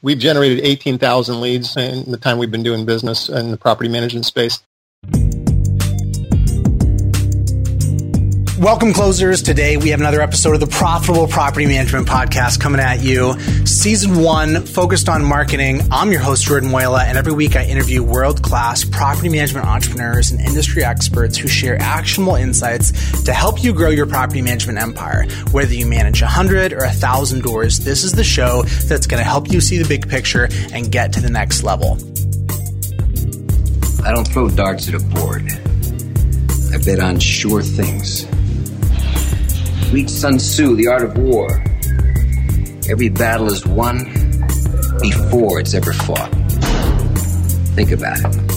We've generated 18,000 leads in the time we've been doing business in the property management space. Welcome, closers. Today we have another episode of the Profitable Property Management Podcast coming at you. Season one, focused on marketing. I'm your host, Jordan Muela, and every week I interview world class property management entrepreneurs and industry experts who share actionable insights to help you grow your property management empire. Whether you manage 100 or 1,000 doors, this is the show that's going to help you see the big picture and get to the next level. I don't throw darts at a board. I bet on sure things. Read Sun Tzu, The Art of War. Every battle is won before it's ever fought. Think about it.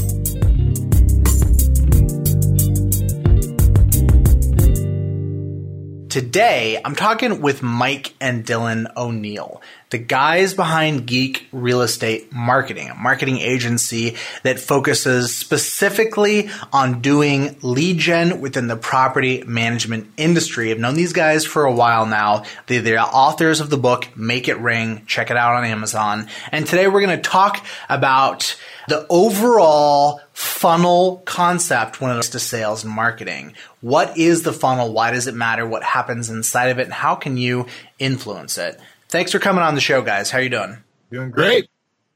Today, I'm talking with Mike and Dylan O'Neil, the guys behind Geek Real Estate Marketing, a marketing agency that focuses specifically on doing lead gen within the property management industry. I've known these guys for a while now. They're the authors of the book Make It Ring. Check it out on Amazon. And today we're going to talk about the overall funnel concept when it comes to sales and marketing. What is the funnel? Why does it matter? What happens inside of it? And how can you influence it? Thanks for coming on the show, guys. How are you doing? Doing great.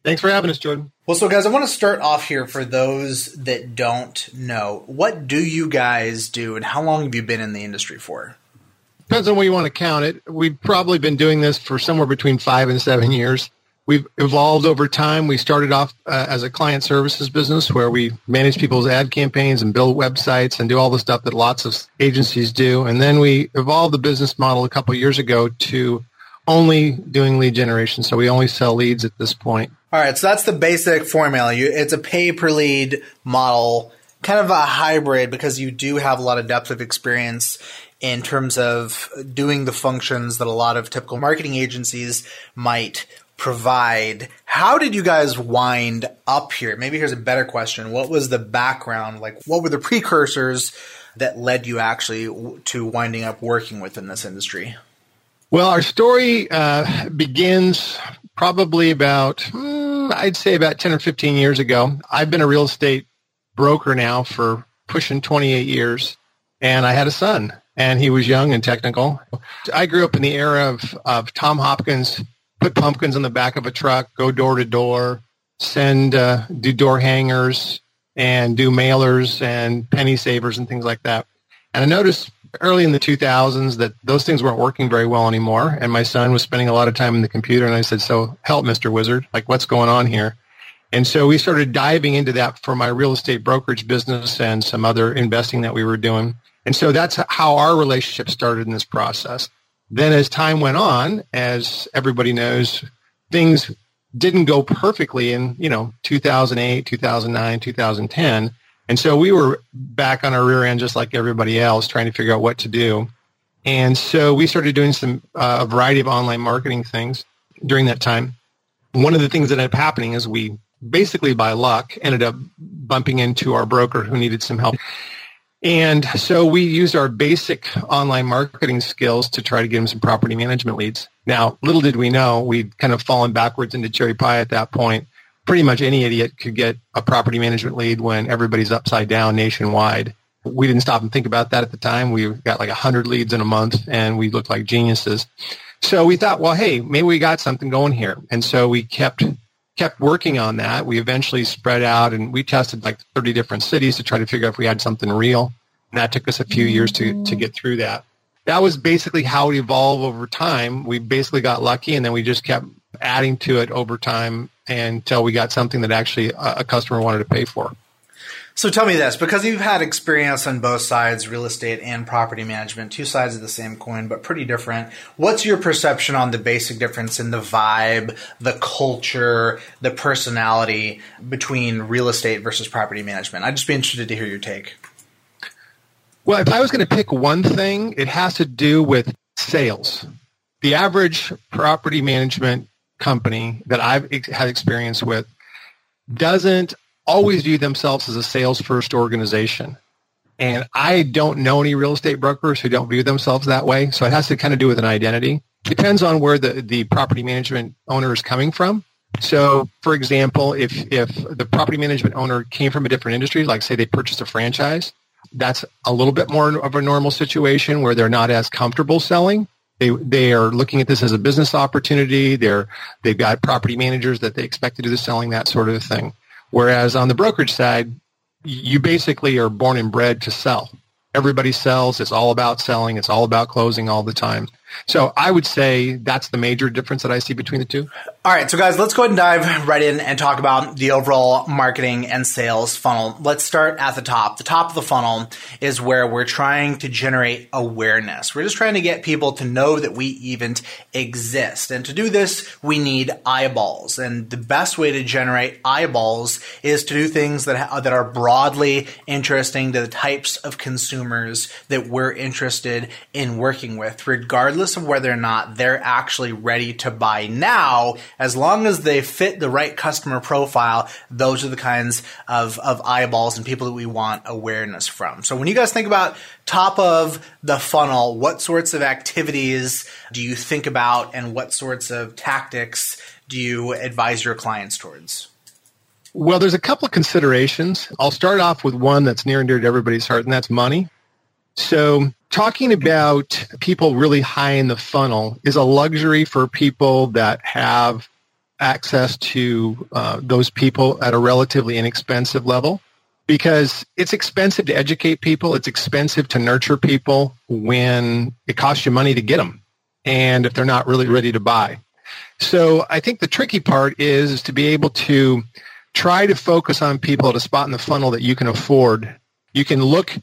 Thanks for having us, Jordan. Well, so guys, I want to start off here for those that don't know. What do you guys do and how long have you been in the industry for? Depends on where you want to count it. We've probably been doing this for somewhere between five and seven years. We've evolved over time. We started off uh, as a client services business where we manage people's ad campaigns and build websites and do all the stuff that lots of agencies do. And then we evolved the business model a couple years ago to only doing lead generation. So we only sell leads at this point. All right. So that's the basic formula. You, it's a pay per lead model, kind of a hybrid because you do have a lot of depth of experience in terms of doing the functions that a lot of typical marketing agencies might provide. How did you guys wind up here? Maybe here's a better question. What was the background? Like, what were the precursors that led you actually to winding up working within this industry? Well, our story uh, begins probably about, hmm, I'd say about 10 or 15 years ago. I've been a real estate broker now for pushing 28 years, and I had a son, and he was young and technical. I grew up in the era of, of Tom Hopkins put pumpkins on the back of a truck, go door to door, send, uh, do door hangers, and do mailers and penny savers and things like that. And I noticed early in the 2000s that those things weren't working very well anymore. And my son was spending a lot of time in the computer. And I said, so help, Mr. Wizard. Like, what's going on here? And so we started diving into that for my real estate brokerage business and some other investing that we were doing. And so that's how our relationship started in this process. Then as time went on, as everybody knows, things didn't go perfectly in, you know, 2008, 2009, 2010. And so we were back on our rear end just like everybody else trying to figure out what to do. And so we started doing some uh, a variety of online marketing things during that time. One of the things that ended up happening is we basically by luck ended up bumping into our broker who needed some help. And so we used our basic online marketing skills to try to get him some property management leads. Now, little did we know, we'd kind of fallen backwards into cherry pie at that point. Pretty much any idiot could get a property management lead when everybody's upside down nationwide. We didn't stop and think about that at the time. We got like 100 leads in a month and we looked like geniuses. So we thought, well, hey, maybe we got something going here. And so we kept kept working on that. We eventually spread out and we tested like 30 different cities to try to figure out if we had something real. And that took us a few years to, to get through that. That was basically how it evolved over time. We basically got lucky and then we just kept adding to it over time until we got something that actually a, customer wanted to pay for. So tell me this, because you've had experience on both sides, real estate and property management, two sides of the same coin, but pretty different. What's your perception on the basic difference in the vibe, the culture, the personality between real estate versus property management? I'd just be interested to hear your take. Well, if I was going to pick one thing, it has to do with sales. The average property management company that I've had experience with doesn't always view themselves as a sales first organization. And I don't know any real estate brokers who don't view themselves that way. So it has to kind of do with an identity. Depends on where the, the property management owner is coming from. So, for example, if, if the property management owner came from a different industry, like say they purchased a franchise, that's a little bit more of a normal situation where they're not as comfortable selling. They, they are looking at this as a business opportunity. They're, they've got property managers that they expect to do the selling, that sort of thing. Whereas on the brokerage side, you basically are born and bred to sell. Everybody sells. It's all about selling. It's all about closing all the time. So I would say that's the major difference that I see between the two. All right, so guys, let's go ahead and dive right in and talk about the overall marketing and sales funnel. Let's start at the top. The top of the funnel is where we're trying to generate awareness. We're just trying to get people to know that we even exist. And to do this, we need eyeballs. And the best way to generate eyeballs is to do things that ha- that are broadly interesting to the types of consumers that we're interested in working with, regardless regardless of whether or not they're actually ready to buy now, as long as they fit the right customer profile, those are the kinds of, of eyeballs and people that we want awareness from. So when you guys think about top of the funnel, what sorts of activities do you think about and what sorts of tactics do you advise your clients towards? Well, there's a couple of considerations. I'll start off with one that's near and dear to everybody's heart, and that's money. So talking about people really high in the funnel is a luxury for people that have access to uh, those people at a relatively inexpensive level because it's expensive to educate people. It's expensive to nurture people when it costs you money to get them and if they're not really ready to buy. So I think the tricky part is, is to be able to try to focus on people at a spot in the funnel that you can afford. You can look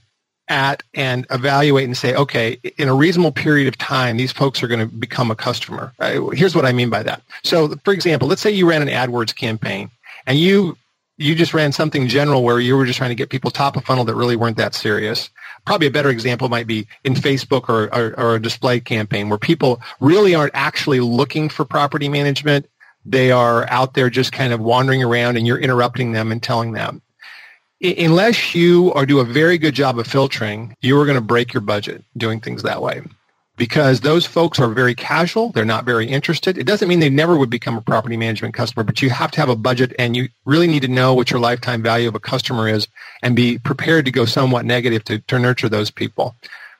at and evaluate and say, okay, in a reasonable period of time, these folks are going to become a customer. Here's what I mean by that. So, for example, let's say you ran an AdWords campaign and you you just ran something general where you were just trying to get people top of funnel that really weren't that serious. Probably a better example might be in Facebook or, or, or a display campaign where people really aren't actually looking for property management. They are out there just kind of wandering around and you're interrupting them and telling them unless you or do a very good job of filtering, you are going to break your budget doing things that way because those folks are very casual. They're not very interested. It doesn't mean they never would become a property management customer, but you have to have a budget and you really need to know what your lifetime value of a customer is and be prepared to go somewhat negative to, to nurture those people.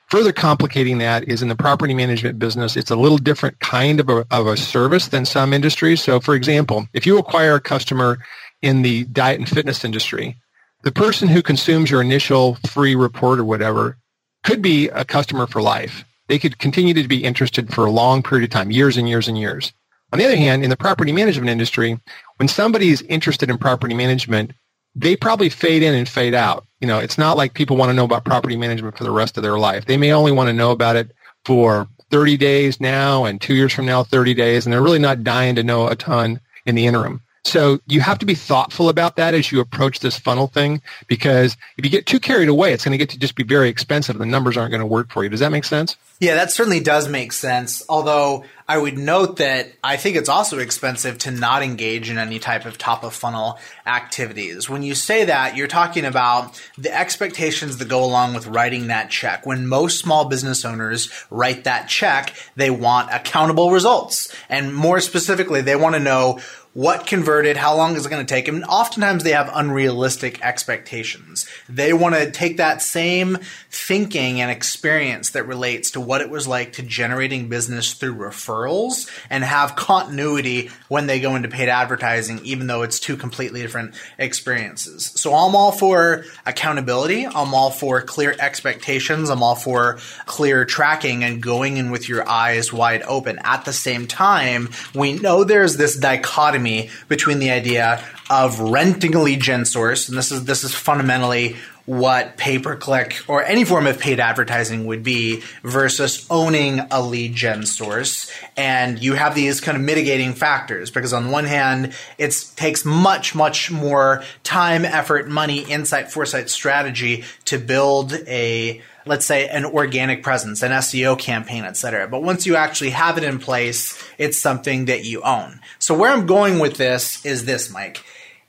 Further complicating that is in the property management business, it's a little different kind of a, of a service than some industries. So for example, if you acquire a customer in the diet and fitness industry, the person who consumes your initial free report or whatever could be a customer for life. They could continue to be interested for a long period of time, years and years and years. On the other hand, in the property management industry, when somebody is interested in property management, they probably fade in and fade out. You know, it's not like people want to know about property management for the rest of their life. They may only want to know about it for 30 days now and two years from now, 30 days, and they're really not dying to know a ton in the interim. So you have to be thoughtful about that as you approach this funnel thing because if you get too carried away, it's going to get to just be very expensive. And the numbers aren't going to work for you. Does that make sense? Yeah, that certainly does make sense. Although I would note that I think it's also expensive to not engage in any type of top of funnel activities. When you say that, you're talking about the expectations that go along with writing that check. When most small business owners write that check, they want accountable results. And more specifically, they want to know what converted, how long is it going to take? And oftentimes they have unrealistic expectations. They want to take that same thinking and experience that relates to what it was like to generating business through referrals and have continuity when they go into paid advertising, even though it's two completely different experiences. So I'm all for accountability. I'm all for clear expectations. I'm all for clear tracking and going in with your eyes wide open. At the same time, we know there's this dichotomy dichotomy between the idea of renting a lead gen source, and this is this is fundamentally what pay per click or any form of paid advertising would be versus owning a lead gen source. And you have these kind of mitigating factors because on one hand, it takes much, much more time, effort, money, insight, foresight, strategy to build a let's say an organic presence, an SEO campaign, etc. But once you actually have it in place, it's something that you own. So where I'm going with this is this, Mike.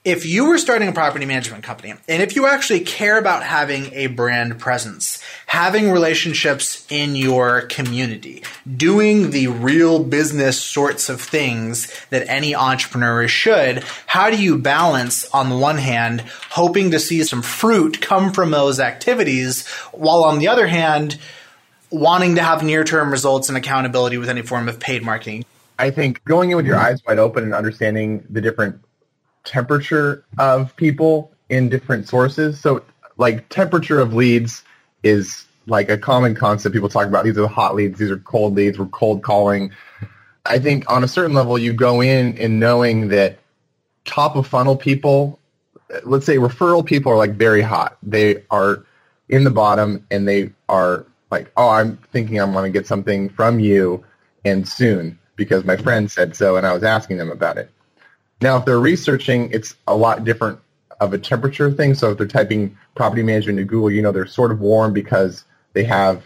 If you were starting a property management company and if you actually care about having a brand presence, having relationships in your community, doing the real business sorts of things that any entrepreneur should, how do you balance on the one hand hoping to see some fruit come from those activities while on the other hand wanting to have near-term results and accountability with any form of paid marketing? I think going in with your eyes wide open and understanding the different temperature of people in different sources. So like temperature of leads is like a common concept people talk about. These are the hot leads. These are cold leads. We're cold calling. I think on a certain level, you go in and knowing that top of funnel people, let's say referral people are like very hot. They are in the bottom and they are like, oh, I'm thinking I'm going to get something from you and soon because my friend said so and I was asking them about it. Now, if they're researching, it's a lot different of a temperature thing. So if they're typing property management into Google, you know they're sort of warm because they have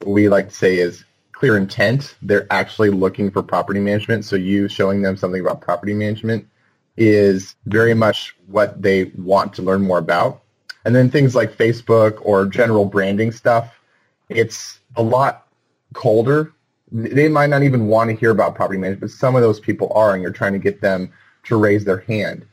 what we like to say is clear intent. They're actually looking for property management. So you showing them something about property management is very much what they want to learn more about. And then things like Facebook or general branding stuff, it's a lot colder. They might not even want to hear about property management, but some of those people are, and you're trying to get them to raise their hand.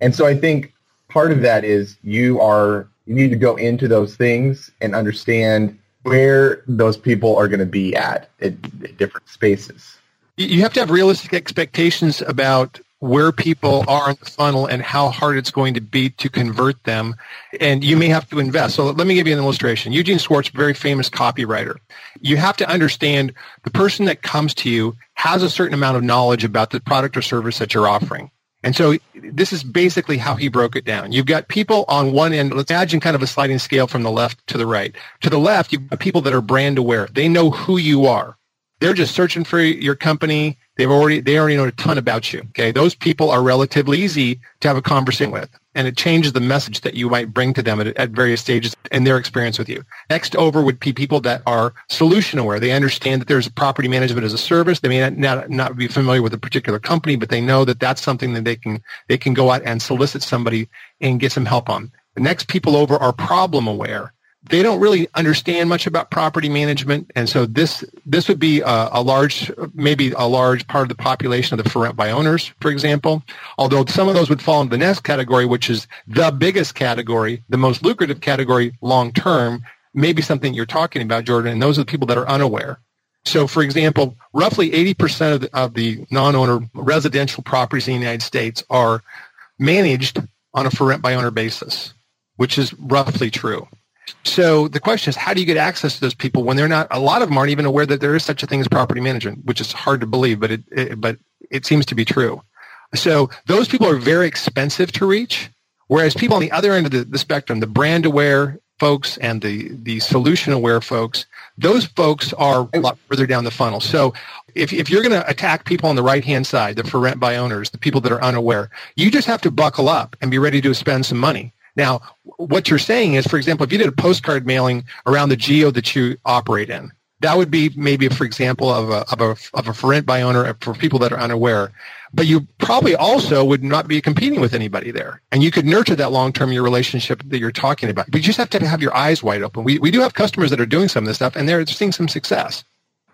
And so I think part of that is you are you need to go into those things and understand where those people are going to be at at, different spaces. You have to have realistic expectations about where people are in the funnel and how hard it's going to be to convert them. And you may have to invest. So let me give you an illustration. Eugene Schwartz, very famous copywriter. You have to understand the person that comes to you has a certain amount of knowledge about the product or service that you're offering. And so this is basically how he broke it down. You've got people on one end, let's imagine kind of a sliding scale from the left to the right. To the left, you've got people that are brand aware. They know who you are. They're just searching for your company. They've already, they already know a ton about you. Okay. Those people are relatively easy to have a conversation with and it changes the message that you might bring to them at, at, various stages in their experience with you. Next over would be people that are solution aware. They understand that there's property management as a service. They may not, not, not be familiar with a particular company, but they know that that's something that they can, they can go out and solicit somebody and get some help on. The next people over are problem aware they don't really understand much about property management, and so this this would be a, a, large, maybe a large part of the population of the for rent by owners, for example. Although some of those would fall into the next category, which is the biggest category, the most lucrative category long term, maybe something you're talking about, Jordan. And those are the people that are unaware. So, for example, roughly 80% of the, of the non-owner residential properties in the United States are managed on a for rent by owner basis, which is roughly true. So the question is, how do you get access to those people when they're not? A lot of them aren't even aware that there is such a thing as property management, which is hard to believe, but it, it but it seems to be true. So those people are very expensive to reach, whereas people on the other end of the, the spectrum, the brand aware folks and the the solution aware folks, those folks are a lot further down the funnel. So if, if you're going to attack people on the right hand side, the for rent by owners, the people that are unaware, you just have to buckle up and be ready to spend some money now, what you're saying is, for example, if you did a postcard mailing around the geo that you operate in, that would be maybe, for example, of a, of a, of a for rent by owner uh, for people that are unaware. But you probably also would not be competing with anybody there. And you could nurture that long-term your relationship that you're talking about. But you just have to have your eyes wide open. We, we do have customers that are doing some of this stuff and they're seeing some success.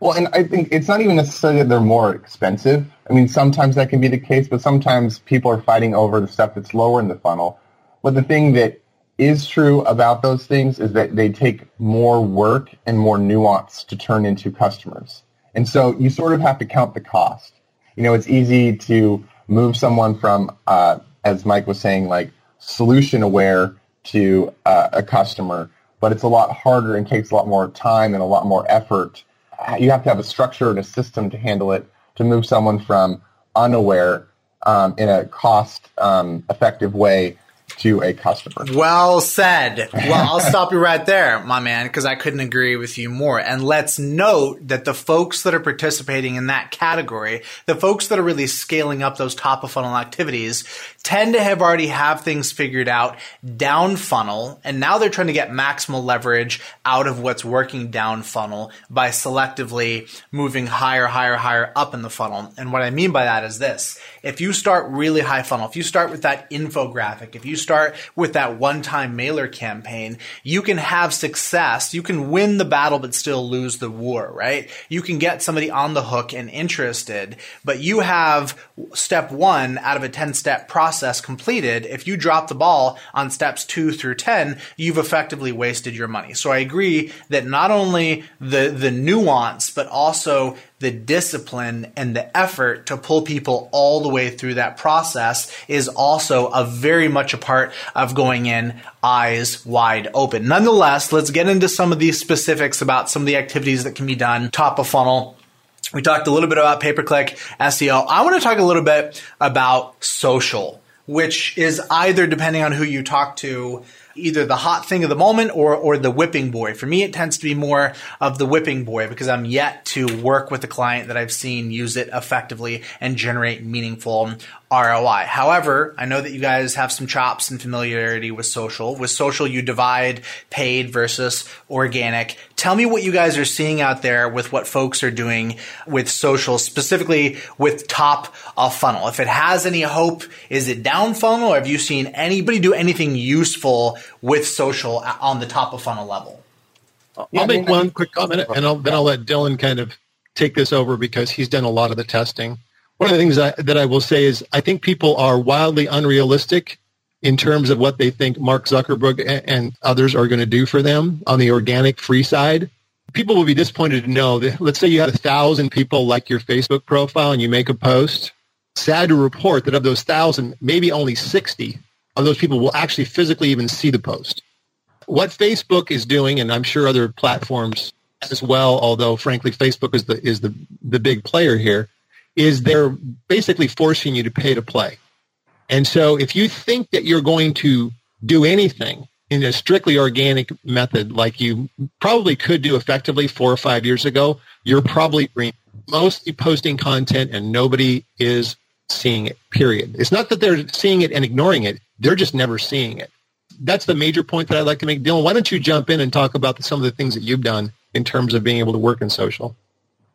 Well, and I think it's not even necessarily that they're more expensive. I mean, sometimes that can be the case, but sometimes people are fighting over the stuff that's lower in the funnel but the thing that is true about those things is that they take more work and more nuance to turn into customers. And so you sort of have to count the cost. You know, it's easy to move someone from, uh, as Mike was saying, like solution aware to uh, a customer, but it's a lot harder and takes a lot more time and a lot more effort. You have to have a structure and a system to handle it to move someone from unaware um, in a cost um, effective way to a customer. Well said. Well, I'll stop you right there, my man, because I couldn't agree with you more. And let's note that the folks that are participating in that category, the folks that are really scaling up those top of funnel activities, tend to have already have things figured out down funnel, and now they're trying to get maximal leverage out of what's working down funnel by selectively moving higher, higher, higher up in the funnel. And what I mean by that is this: if you start really high funnel, if you start with that infographic, if you start with that one-time mailer campaign, you can have success. You can win the battle, but still lose the war, right? You can get somebody on the hook and interested, but you have step one out of a 10 step process completed. If you drop the ball on steps two through 10, you've effectively wasted your money. So I agree that not only the, the nuance, but also the discipline and the effort to pull people all the way through that process is also a very much a part of going in eyes wide open. Nonetheless, let's get into some of these specifics about some of the activities that can be done top of funnel we talked a little bit about pay per click SEO. I want to talk a little bit about social, which is either depending on who you talk to, either the hot thing of the moment or or the whipping boy. For me, it tends to be more of the whipping boy because I'm yet to work with a client that I've seen use it effectively and generate meaningful ROI. However, I know that you guys have some chops and familiarity with social. With social, you divide paid versus organic. Tell me what you guys are seeing out there with what folks are doing with social, specifically with top of funnel. If it has any hope, is it down funnel or have you seen anybody do anything useful with social on the top of funnel level? I'll make one quick comment and I'll, then I'll let Dylan kind of take this over because he's done a lot of the testing one of the things I, that I will say is I think people are wildly unrealistic in terms of what they think Mark Zuckerberg and others are going to do for them on the organic free side. People will be disappointed to know that let's say you have a thousand people like your Facebook profile and you make a post. Sad to report that of those thousand, maybe only 60 of those people will actually physically even see the post. What Facebook is doing, and I'm sure other platforms as well, although frankly Facebook is the is the, the big player here, is they're basically forcing you to pay to play. And so if you think that you're going to do anything in a strictly organic method like you probably could do effectively four or five years ago, you're probably mostly posting content and nobody is seeing it, period. It's not that they're seeing it and ignoring it. They're just never seeing it. That's the major point that I'd like to make. Dylan, why don't you jump in and talk about some of the things that you've done in terms of being able to work in social?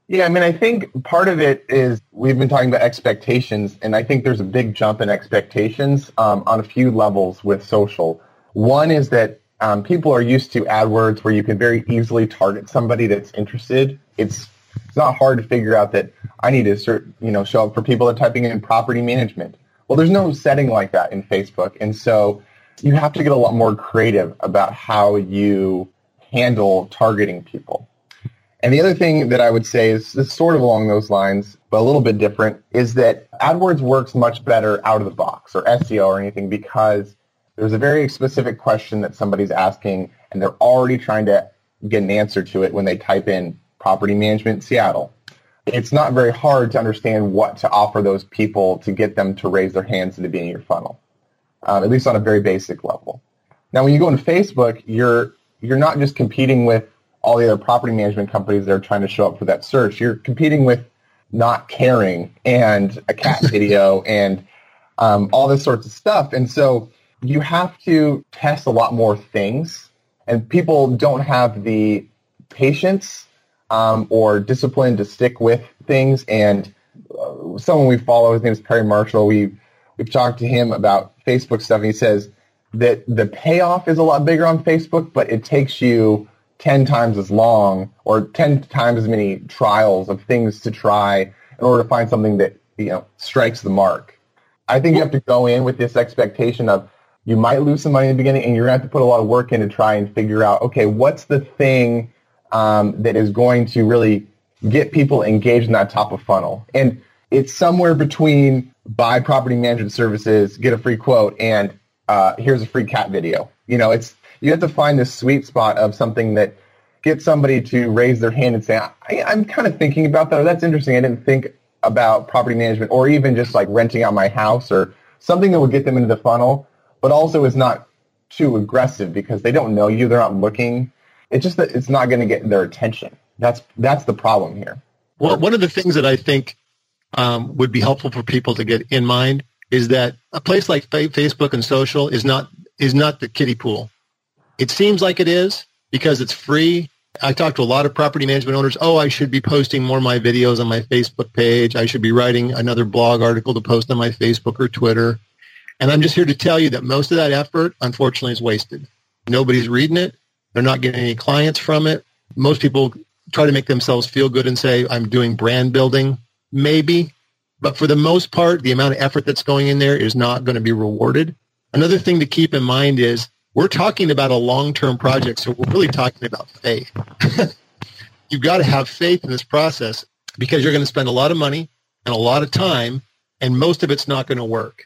Yeah, I mean, I think part of it is we've been talking about expectations, and I think there's a big jump in expectations um, on a few levels with social. One is that um, people are used to AdWords where you can very easily target somebody that's interested. It's it's not hard to figure out that I need to cert, you know show up for people that are typing in property management. Well, there's no setting like that in Facebook, and so you have to get a lot more creative about how you handle targeting people. And the other thing that I would say is, is sort of along those lines, but a little bit different, is that AdWords works much better out of the box or SEO or anything because there's a very specific question that somebody's asking and they're already trying to get an answer to it when they type in property management Seattle. It's not very hard to understand what to offer those people to get them to raise their hands beginning of your funnel, um, at least on a very basic level. Now, when you go into Facebook, you're you're not just competing with all the other property management companies that are trying to show up for that search. You're competing with not caring and a cat video and um, all this sorts of stuff. And so you have to test a lot more things. And people don't have the patience um, or discipline to stick with things. And uh, someone we follow, his name is Perry Marshall. We we've talked to him about Facebook stuff, and he says that the payoff is a lot bigger on Facebook, but it takes you 10 times as long or 10 times as many trials of things to try in order to find something that you know strikes the mark. I think you have to go in with this expectation of you might lose some money in the beginning and you're going to have to put a lot of work in to try and figure out, okay, what's the thing um, that is going to really get people engaged in that top of funnel? And it's somewhere between buy property management services, get a free quote, and uh, here's a free cat video. You know, it's you have to find this sweet spot of something that gets somebody to raise their hand and say, I, I'm kind of thinking about that. Or that's interesting. I didn't think about property management or even just like renting out my house or something that would get them into the funnel. but also is not too aggressive because they don't know you. They're not looking. It's just that it's not going to get their attention. That's that's the problem here. Well, one of the things that I think um, would be helpful for people to get in mind is that a place like Facebook and social is not is not the kiddie pool. It seems like it is because it's free. I talk to a lot of property management owners. Oh, I should be posting more of my videos on my Facebook page. I should be writing another blog article to post on my Facebook or Twitter. And I'm just here to tell you that most of that effort, unfortunately, is wasted. Nobody's reading it. They're not getting any clients from it. Most people try to make themselves feel good and say, I'm doing brand building. Maybe. But for the most part, the amount of effort that's going in there is not going to be rewarded. Another thing to keep in mind is we're talking about a long-term project, so we're really talking about faith. You've got to have faith in this process because you're going to spend a lot of money and a lot of time, and most of it's not going to work.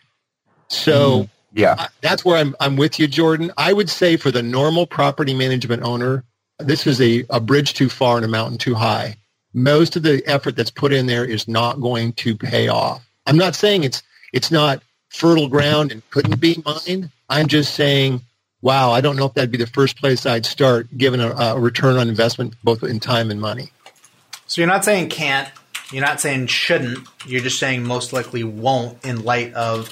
So mm, yeah, that's where I'm, I'm with you, Jordan. I would say for the normal property management owner, this is a, a bridge too far and a mountain too high. Most of the effort that's put in there is not going to pay off. I'm not saying it's it's not fertile ground and couldn't be mine. I'm just saying, wow, I don't know if that'd be the first place I'd start given a, a return on investment both in time and money. So you're not saying can't, you're not saying shouldn't, you're just saying most likely won't in light of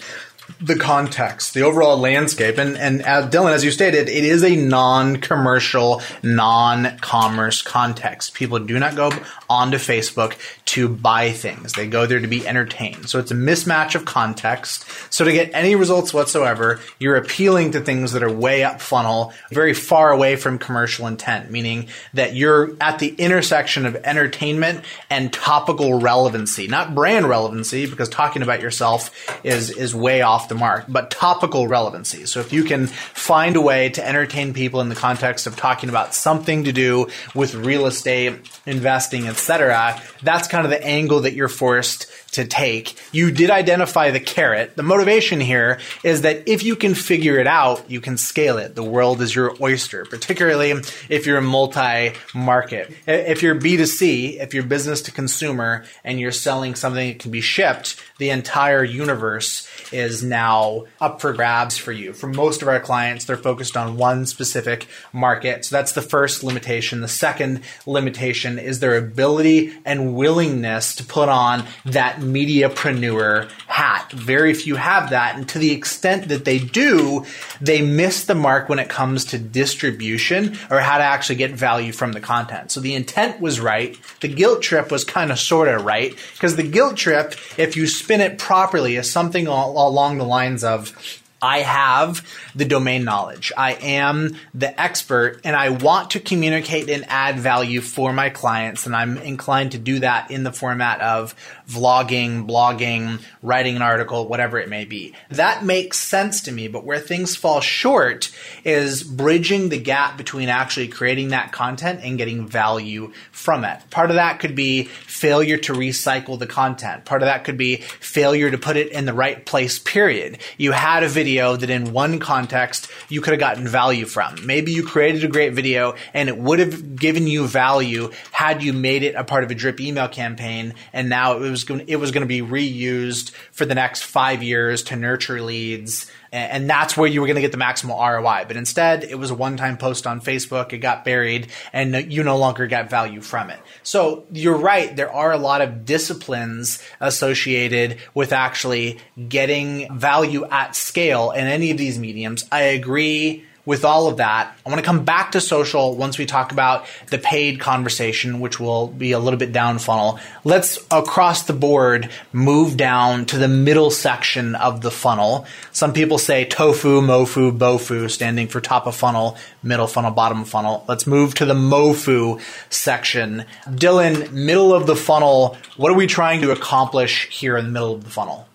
the context, the overall landscape, and and as Dylan, as you stated, it is a non-commercial, non-commerce context. People do not go onto Facebook to buy things; they go there to be entertained. So it's a mismatch of context. So to get any results whatsoever, you're appealing to things that are way up funnel, very far away from commercial intent, meaning that you're at the intersection of entertainment and topical relevancy, not brand relevancy, because talking about yourself is is way off off the mark, but topical relevancy. So if you can find a way to entertain people in the context of talking about something to do with real estate, investing, etc., that's kind of the angle that you're forced to take. You did identify the carrot. The motivation here is that if you can figure it out, you can scale it. The world is your oyster, particularly if you're a multi market. If you're B2C, if you're business to consumer and you're selling something that can be shipped, the entire universe is now up for grabs for you. For most of our clients, they're focused on one specific market. So that's the first limitation. The second limitation is their ability and willingness to put on that mediapreneur hat. Very few have that. And to the extent that they do, they miss the mark when it comes to distribution or how to actually get value from the content. So the intent was right. The guilt trip was kind of sort of right because the guilt trip, if you spin it properly, is something along the lines of I have the domain knowledge. I am the expert and I want to communicate and add value for my clients. And I'm inclined to do that in the format of vlogging, blogging, writing an article, whatever it may be. That makes sense to me. But where things fall short is bridging the gap between actually creating that content and getting value from it. Part of that could be failure to recycle the content. Part of that could be failure to put it in the right place, period. You had a video that in one context you could have gotten value from. Maybe you created a great video and it would have given you value had you made it a part of a drip email campaign and now it was going it was going to be reused for the next 5 years to nurture leads and that's where you were going to get the maximal ROI. But instead, it was a one-time post on Facebook. It got buried, and you no longer got value from it. So you're right. There are a lot of disciplines associated with actually getting value at scale in any of these mediums. I agree with all of that, I want to come back to social once we talk about the paid conversation, which will be a little bit down funnel. Let's across the board move down to the middle section of the funnel. Some people say tofu, mofu, bofu, standing for top of funnel, middle funnel, bottom funnel. Let's move to the mofu section. Dylan, middle of the funnel, what are we trying to accomplish here in the middle of the funnel?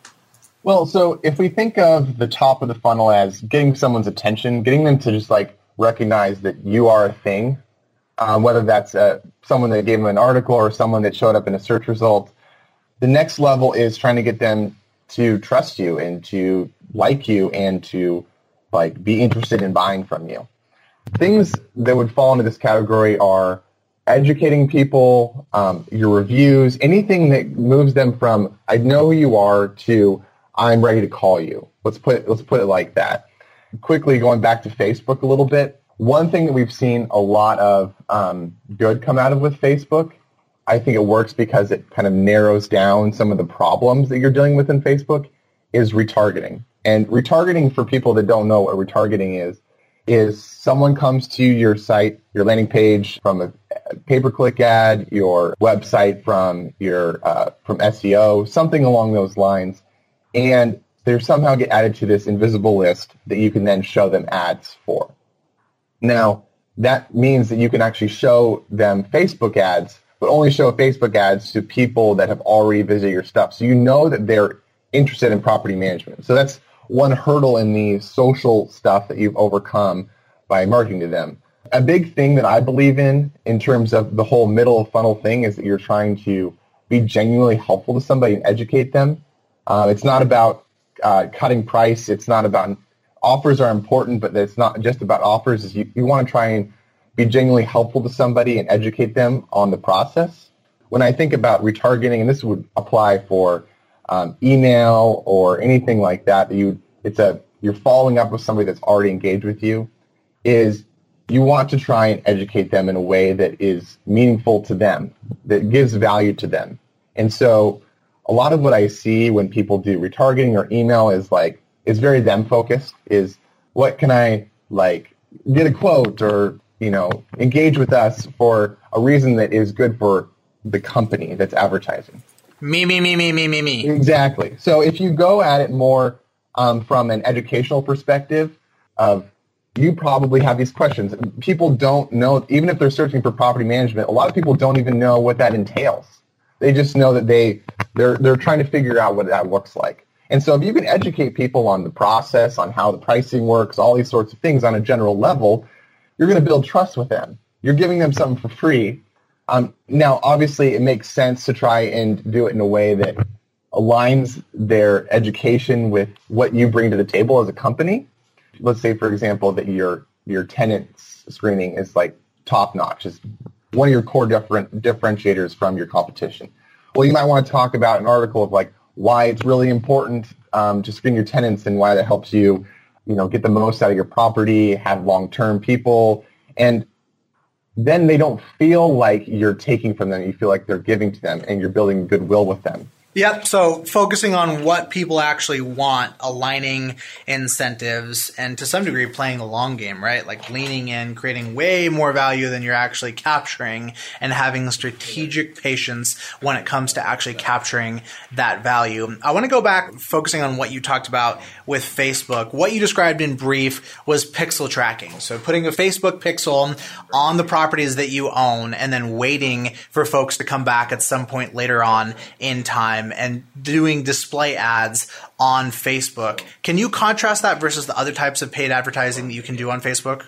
Well, so if we think of the top of the funnel as getting someone's attention, getting them to just like recognize that you are a thing, um, whether that's uh, someone that gave them an article or someone that showed up in a search result, the next level is trying to get them to trust you and to like you and to like be interested in buying from you. Things that would fall into this category are educating people, um, your reviews, anything that moves them from I know who you are to I'm ready to call you. Let's put it, let's put it like that. quickly going back to Facebook a little bit, one thing that we've seen a lot of um, good come out of with Facebook, I think it works because it kind of narrows down some of the problems that you're dealing with in Facebook, is retargeting. And retargeting, for people that don't know what retargeting is, is someone comes to your site, your landing page from a pay-per-click ad, your website from your uh, from SEO, something along those lines, and they somehow get added to this invisible list that you can then show them ads for. Now, that means that you can actually show them Facebook ads, but only show Facebook ads to people that have already visited your stuff. So you know that they're interested in property management. So that's one hurdle in the social stuff that you've overcome by marketing to them. A big thing that I believe in, in terms of the whole middle funnel thing, is that you're trying to be genuinely helpful to somebody and educate them. Uh, it's not about uh, cutting price. It's not about offers are important, but it's not just about offers. You, you want to try and be genuinely helpful to somebody and educate them on the process. When I think about retargeting, and this would apply for um, email or anything like that, that you it's a you're following up with somebody that's already engaged with you, is you want to try and educate them in a way that is meaningful to them, that gives value to them. And so a lot of what I see when people do retargeting or email is like, is very them focused, is what can I like get a quote or, you know, engage with us for a reason that is good for the company that's advertising. Me, me, me, me, me, me, me. Exactly. So if you go at it more um, from an educational perspective of you probably have these questions. People don't know, even if they're searching for property management, a lot of people don't even know what that entails. They just know that they, they're, they're trying to figure out what that looks like. And so if you can educate people on the process, on how the pricing works, all these sorts of things on a general level, you're going to build trust with them. You're giving them something for free. Um, now, obviously, it makes sense to try and do it in a way that aligns their education with what you bring to the table as a company let's say, for example, that your your tenant screening is like top notch, is one of your core different differentiators from your competition. Well, you might want to talk about an article of like why it's really important um, to screen your tenants and why that helps you, you know, get the most out of your property, have long-term people, and then they don't feel like you're taking from them. You feel like they're giving to them, and you're building goodwill with them. Yep. So focusing on what people actually want, aligning incentives, and to some degree playing the long game, right? Like leaning in, creating way more value than you're actually capturing, and having strategic patience when it comes to actually capturing that value. I want to go back, focusing on what you talked about with Facebook. What you described in brief was pixel tracking. So putting a Facebook pixel on the properties that you own, and then waiting for folks to come back at some point later on in time time and doing display ads on Facebook. Can you contrast that versus the other types of paid advertising that you can do on Facebook?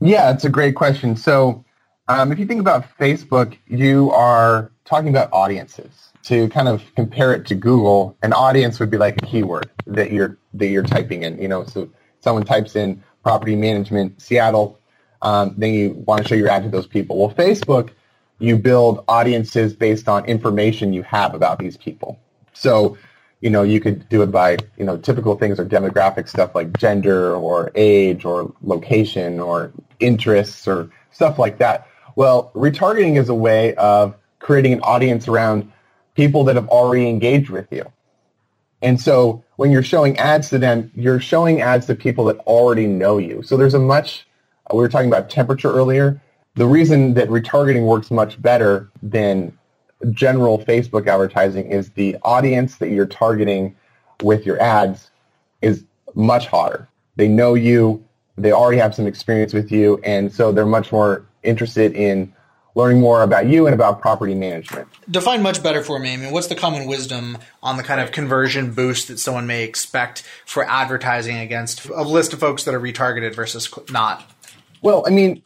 Yeah, it's a great question. So, um, if you think about Facebook, you are talking about audiences. To kind of compare it to Google, an audience would be like a keyword that you're that you're typing in. You know, so someone types in property management Seattle, um, then you want to show your ad to those people. Well, Facebook you build audiences based on information you have about these people. So, you know, you could do it by, you know, typical things or demographic stuff like gender or age or location or interests or stuff like that. Well, retargeting is a way of creating an audience around people that have already engaged with you. And so when you're showing ads to them, you're showing ads to people that already know you. So there's a much, we were talking about temperature earlier the reason that retargeting works much better than general Facebook advertising is the audience that you're targeting with your ads is much hotter. They know you, they already have some experience with you, and so they're much more interested in learning more about you and about property management. Define much better for me. I mean, what's the common wisdom on the kind of conversion boost that someone may expect for advertising against a list of folks that are retargeted versus not? Well, I mean,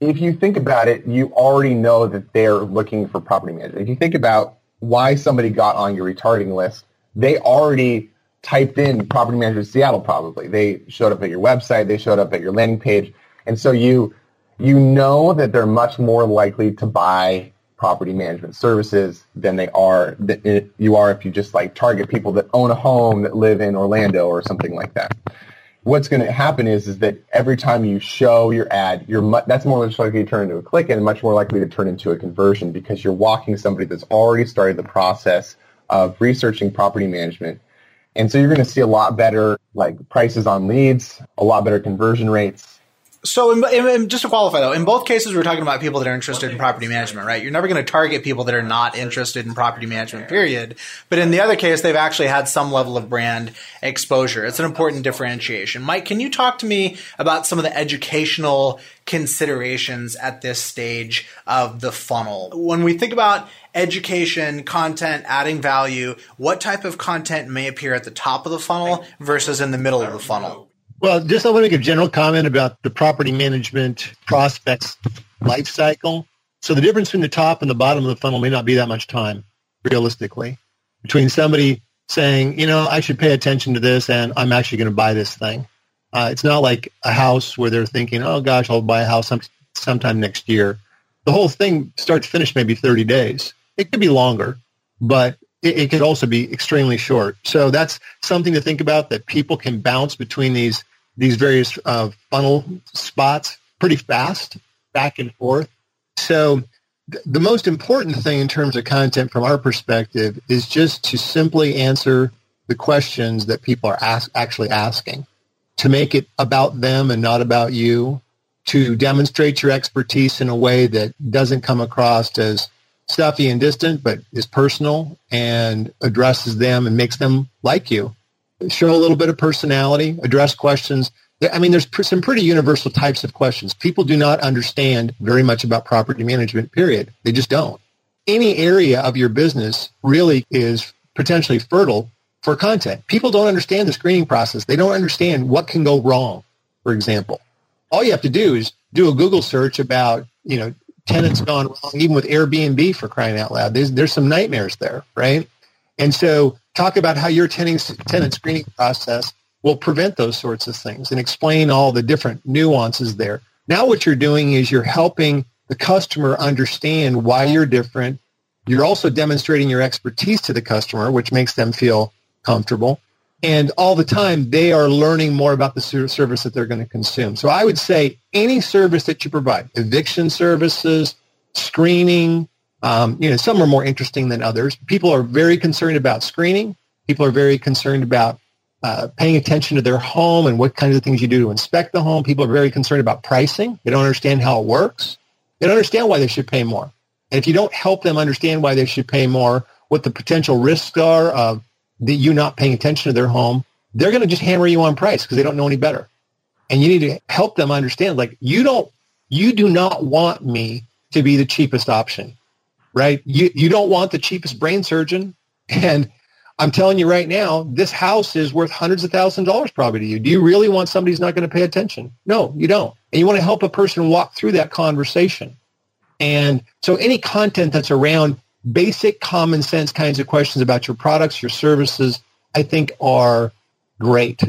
if you think about it, you already know that they're looking for property management. If you think about why somebody got on your retargeting list, they already typed in property management Seattle probably. They showed up at your website, they showed up at your landing page. And so you you know that they're much more likely to buy property management services than they are that you are if you just like target people that own a home that live in Orlando or something like that. What's going to happen is is that every time you show your ad, you're mu- that's more likely to turn into a click and much more likely to turn into a conversion because you're walking somebody that's already started the process of researching property management. And so you're going to see a lot better like prices on leads, a lot better conversion rates, so, in, in, just to qualify though, in both cases, we're talking about people that are interested in property management, right? You're never going to target people that are not interested in property management, period. But in the other case, they've actually had some level of brand exposure. It's an important differentiation. Mike, can you talk to me about some of the educational considerations at this stage of the funnel? When we think about education, content, adding value, what type of content may appear at the top of the funnel versus in the middle of the funnel? Well, just I want to make a general comment about the property management prospects life cycle. So the difference between the top and the bottom of the funnel may not be that much time, realistically, between somebody saying, you know, I should pay attention to this and I'm actually going to buy this thing. Uh, it's not like a house where they're thinking, oh gosh, I'll buy a house some, sometime next year. The whole thing start to finish maybe 30 days. It could be longer, but it, it could also be extremely short. So that's something to think about that people can bounce between these these various uh, funnel spots pretty fast, back and forth. So th- the most important thing in terms of content from our perspective is just to simply answer the questions that people are ask- actually asking, to make it about them and not about you, to demonstrate your expertise in a way that doesn't come across as stuffy and distant, but is personal and addresses them and makes them like you show a little bit of personality, address questions. I mean, there's some pretty universal types of questions. People do not understand very much about property management, period. They just don't. Any area of your business really is potentially fertile for content. People don't understand the screening process. They don't understand what can go wrong, for example. All you have to do is do a Google search about, you know, tenants gone wrong, even with Airbnb for crying out loud. There's, there's some nightmares there, right? And so talk about how your tenant, screening process will prevent those sorts of things and explain all the different nuances there. Now what you're doing is you're helping the customer understand why you're different. You're also demonstrating your expertise to the customer, which makes them feel comfortable. And all the time, they are learning more about the service that they're going to consume. So I would say any service that you provide, eviction services, screening, um, you know, some are more interesting than others. People are very concerned about screening. People are very concerned about uh, paying attention to their home and what kinds of things you do to inspect the home. People are very concerned about pricing. They don't understand how it works. They don't understand why they should pay more. And if you don't help them understand why they should pay more, what the potential risks are of the, you not paying attention to their home, they're going to just hammer you on price because they don't know any better. And you need to help them understand, like, you don't, you do not want me to be the cheapest option right? You, you don't want the cheapest brain surgeon. And I'm telling you right now, this house is worth hundreds of thousands of dollars probably to you. Do you really want somebody who's not going to pay attention? No, you don't. And you want to help a person walk through that conversation. And so any content that's around basic common sense kinds of questions about your products, your services, I think are great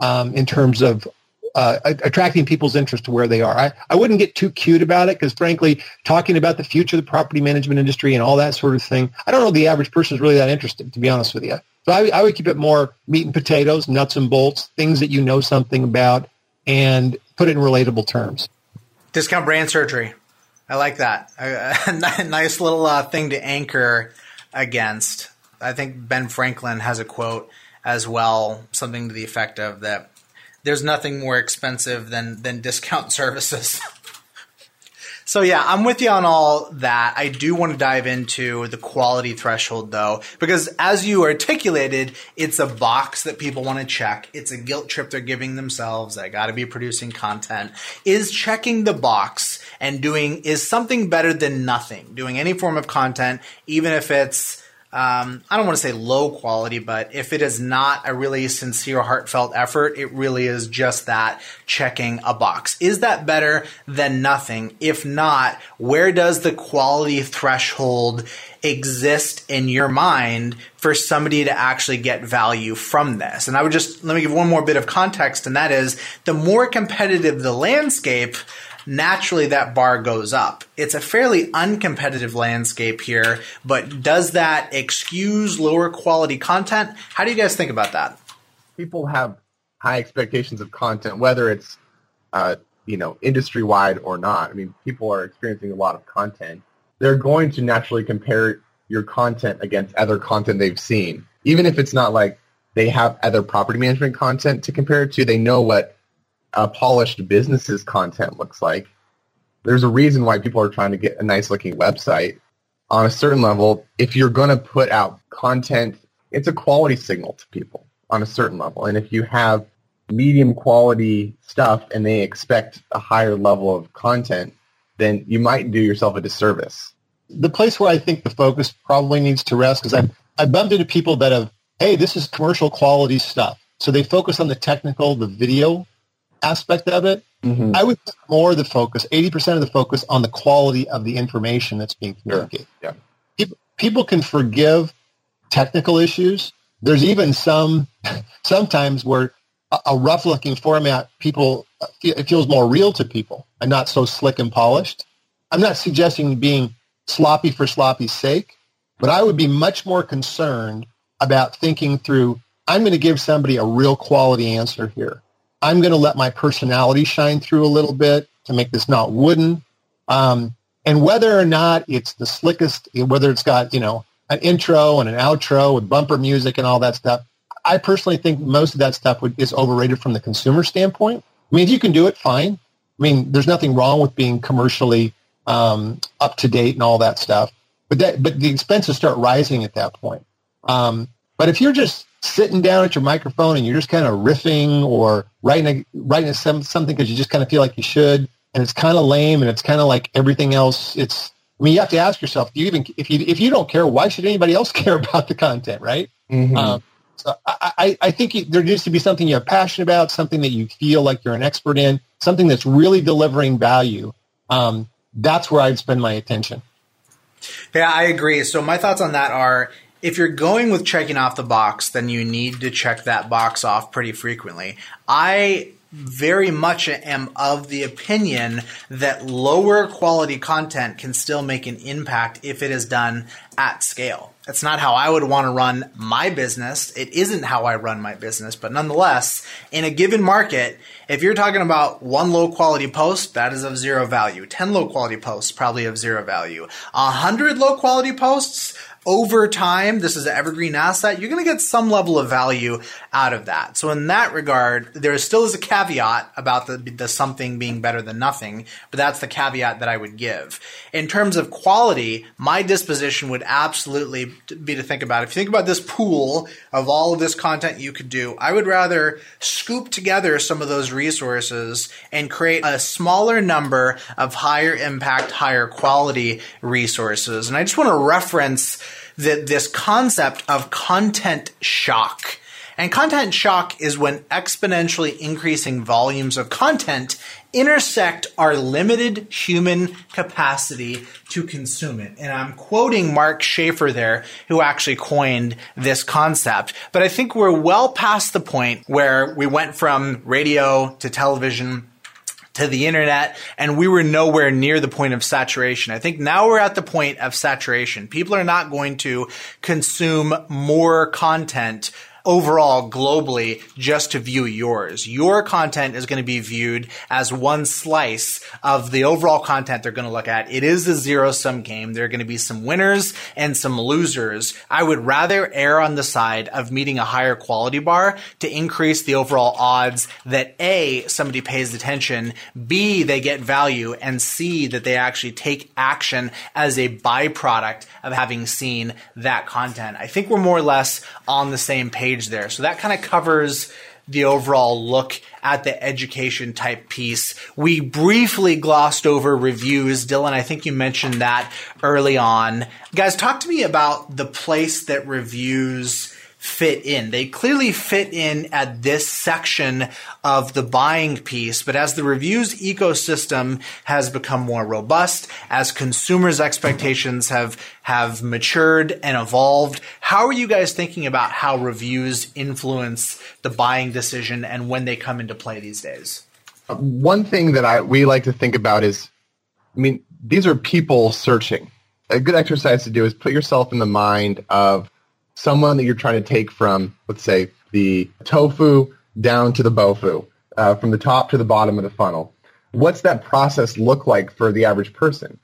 um, in terms of uh, attracting people's interest to where they are. I, I wouldn't get too cute about it because, frankly, talking about the future of the property management industry and all that sort of thing, I don't know the average person is really that interested, to be honest with you. So I, I would keep it more meat and potatoes, nuts and bolts, things that you know something about, and put it in relatable terms. Discount brain surgery. I like that. A, nice little uh, thing to anchor against. I think Ben Franklin has a quote as well, something to the effect of that there's nothing more expensive than than discount services. so yeah, I'm with you on all that. I do want to dive into the quality threshold though, because as you articulated, it's a box that people want to check. It's a guilt trip they're giving themselves. I got to be producing content. Is checking the box and doing is something better than nothing. Doing any form of content, even if it's um, I don't want to say low quality, but if it is not a really sincere, heartfelt effort, it really is just that checking a box. Is that better than nothing? If not, where does the quality threshold exist in your mind for somebody to actually get value from this? And I would just, let me give one more bit of context, and that is the more competitive the landscape, naturally that bar goes up. It's a fairly uncompetitive landscape here, but does that excuse lower quality content? How do you guys think about that? People have high expectations of content, whether it's uh, you know industry wide or not. I mean, people are experiencing a lot of content. They're going to naturally compare your content against other content they've seen, even if it's not like they have other property management content to compare it to. They know what a polished business's content looks like. There's a reason why people are trying to get a nice looking website. On a certain level, if you're going to put out content, it's a quality signal to people on a certain level. And if you have medium quality stuff and they expect a higher level of content, then you might do yourself a disservice. The place where I think the focus probably needs to rest because I've, I've bumped into people that have, hey, this is commercial quality stuff. So they focus on the technical, the video aspect of it. Mm-hmm. I would more the focus, 80% of the focus on the quality of the information that's being communicated. Yeah. People, people can forgive technical issues. There's even some, sometimes where a, a rough looking format, people, it feels more real to people and not so slick and polished. I'm not suggesting being sloppy for sloppy's sake, but I would be much more concerned about thinking through, I'm going to give somebody a real quality answer here. I'm going to let my personality shine through a little bit to make this not wooden. Um, and whether or not it's the slickest, whether it's got, you know, an intro and an outro with bumper music and all that stuff, I personally think most of that stuff would, is overrated from the consumer standpoint. I mean, if you can do it, fine. I mean, there's nothing wrong with being commercially um, up to date and all that stuff. But that, but the expenses start rising at that point. Um, but if you're just sitting down at your microphone and you're just kind of riffing or writing a, writing a, some, something because you just kind of feel like you should, and it's kind of lame and it's kind of like everything else. It's I mean, you have to ask yourself, do you even if you if you don't care, why should anybody else care about the content, right? Mm-hmm. Um, so I, I think there needs to be something you're passionate about, something that you feel like you're an expert in, something that's really delivering value. Um, that's where I'd spend my attention. Yeah, I agree. So my thoughts on that are if you're going with checking off the box, then you need to check that box off pretty frequently. I very much am of the opinion that lower quality content can still make an impact if it is done at scale. It's not how I would want to run my business. It isn't how I run my business, but nonetheless, in a given market, if you're talking about one low quality post, that is of zero value. 10 low quality posts, probably of zero value. A hundred low quality posts, over time, this is an evergreen asset, you're going to get some level of value out of that. So in that regard, there still is a caveat about the, the something being better than nothing, but that's the caveat that I would give. In terms of quality, my disposition would absolutely be to think about, if you think about this pool of all of this content you could do, I would rather scoop together some of those resources and create a smaller number of higher impact, higher quality resources. And I just want to reference that this concept of content shock. And content shock is when exponentially increasing volumes of content intersect our limited human capacity to consume it. And I'm quoting Mark Schaefer there, who actually coined this concept. But I think we're well past the point where we went from radio to television to the internet and we were nowhere near the point of saturation. I think now we're at the point of saturation. People are not going to consume more content overall globally just to view yours. Your content is going to be viewed as one slice of the overall content they're going to look at. It is a zero sum game. There are going to be some winners and some losers. I would rather err on the side of meeting a higher quality bar to increase the overall odds that A, somebody pays attention, B, they get value, and C, that they actually take action as a byproduct of having seen that content. I think we're more or less on the same page there. So that kind of covers the overall look at the education type piece. We briefly glossed over reviews. Dylan, I think you mentioned that early on. Guys, talk to me about the place that reviews fit in. They clearly fit in at this section of the buying piece, but as the reviews ecosystem has become more robust, as consumers' expectations have have matured and evolved, how are you guys thinking about how reviews influence the buying decision and when they come into play these days? Uh, one thing that I we like to think about is I mean, these are people searching. A good exercise to do is put yourself in the mind of someone that you're trying to take from, let's say, the tofu down to the BOFU, uh, from the top to the bottom of the funnel. What's that process look like for the average person?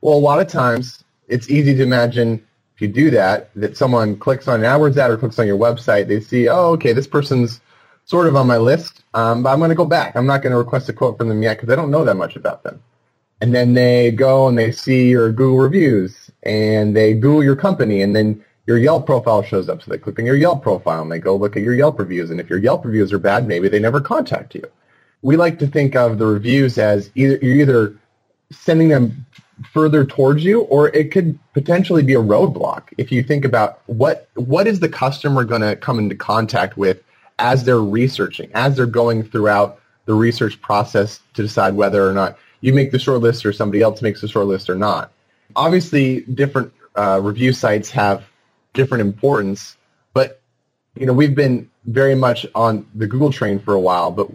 Well, a lot of times it's easy to imagine if you do that, that someone clicks on an AdWords ad or clicks on your website, they see, oh, okay, this person's sort of on my list, um, but I'm going to go back. I'm not going to request a quote from them yet because I don't know that much about them. And then they go and they see your Google reviews and they Google your company and then your Yelp profile shows up. So they click on your Yelp profile and they go look at your Yelp reviews. And if your Yelp reviews are bad, maybe they never contact you. We like to think of the reviews as either you're either sending them further towards you or it could potentially be a roadblock if you think about what what is the customer going to come into contact with as they're researching, as they're going throughout the research process to decide whether or not you make the short list or somebody else makes the short list or not. Obviously, different uh, review sites have different importance, but you know we've been very much on the Google train for a while, but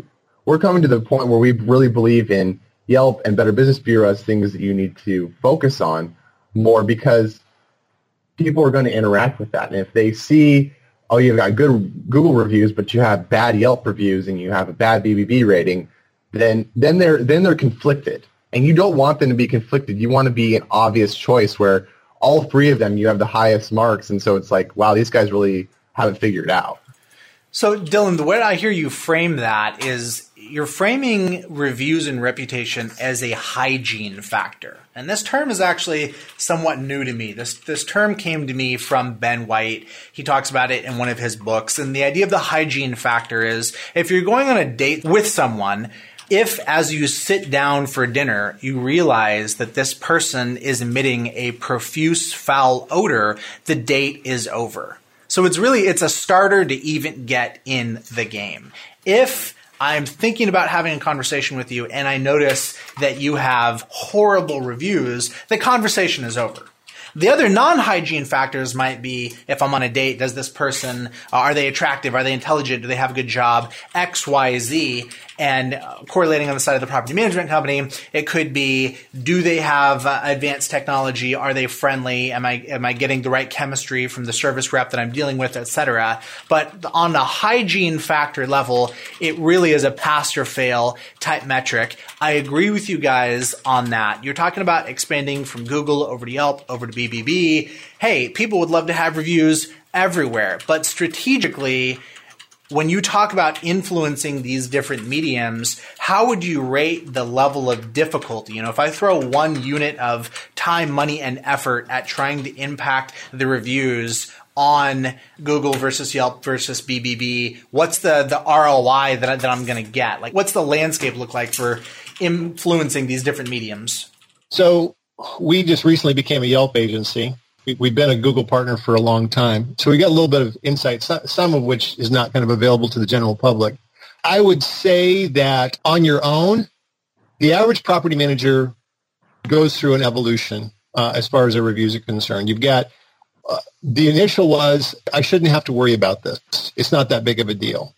we're coming to the point where we really believe in Yelp and Better Business Bureau as things that you need to focus on more because people are going to interact with that, and if they see oh, you've got good Google reviews, but you have bad Yelp reviews and you have a bad BBB rating, then then they're then they're conflicted, and you don't want them to be conflicted. You want to be an obvious choice where all three of them you have the highest marks, and so it's like, wow, these guys really have it figured out. So, Dylan, the way I hear you frame that is you're framing reviews and reputation as a hygiene factor. And this term is actually somewhat new to me. This this term came to me from Ben White. He talks about it in one of his books. And the idea of the hygiene factor is if you're going on a date with someone, if as you sit down for dinner, you realize that this person is emitting a profuse foul odor, the date is over. So it's really it's a starter to even get in the game. If I'm thinking about having a conversation with you and I notice that you have horrible reviews, the conversation is over. The other non-hygiene factors might be if I'm on a date, does this person, uh, are they attractive? Are they intelligent? Do they have a good job? X, Y, Z and uh, correlating on the side of the property management company, it could be do they have uh, advanced technology? Are they friendly? Am I am I getting the right chemistry from the service rep that I'm dealing with, etc. But on the hygiene factor level, it really is a pass or fail type metric. I agree with you guys on that. You're talking about expanding from Google over to Yelp over to BBB. Hey, people would love to have reviews everywhere, but strategically when you talk about influencing these different mediums, how would you rate the level of difficulty? You know, if I throw one unit of time, money, and effort at trying to impact the reviews on Google versus Yelp versus BBB, what's the, the ROI that, that I'm going to get? Like, what's the landscape look like for influencing these different mediums? So we just recently became a Yelp agency we've been a Google partner for a long time. So we got a little bit of insight, some of which is not kind of available to the general public. I would say that on your own, the average property manager goes through an evolution uh, as far as their reviews are concerned. You've got uh, the initial was I shouldn't have to worry about this. It's not that big of a deal.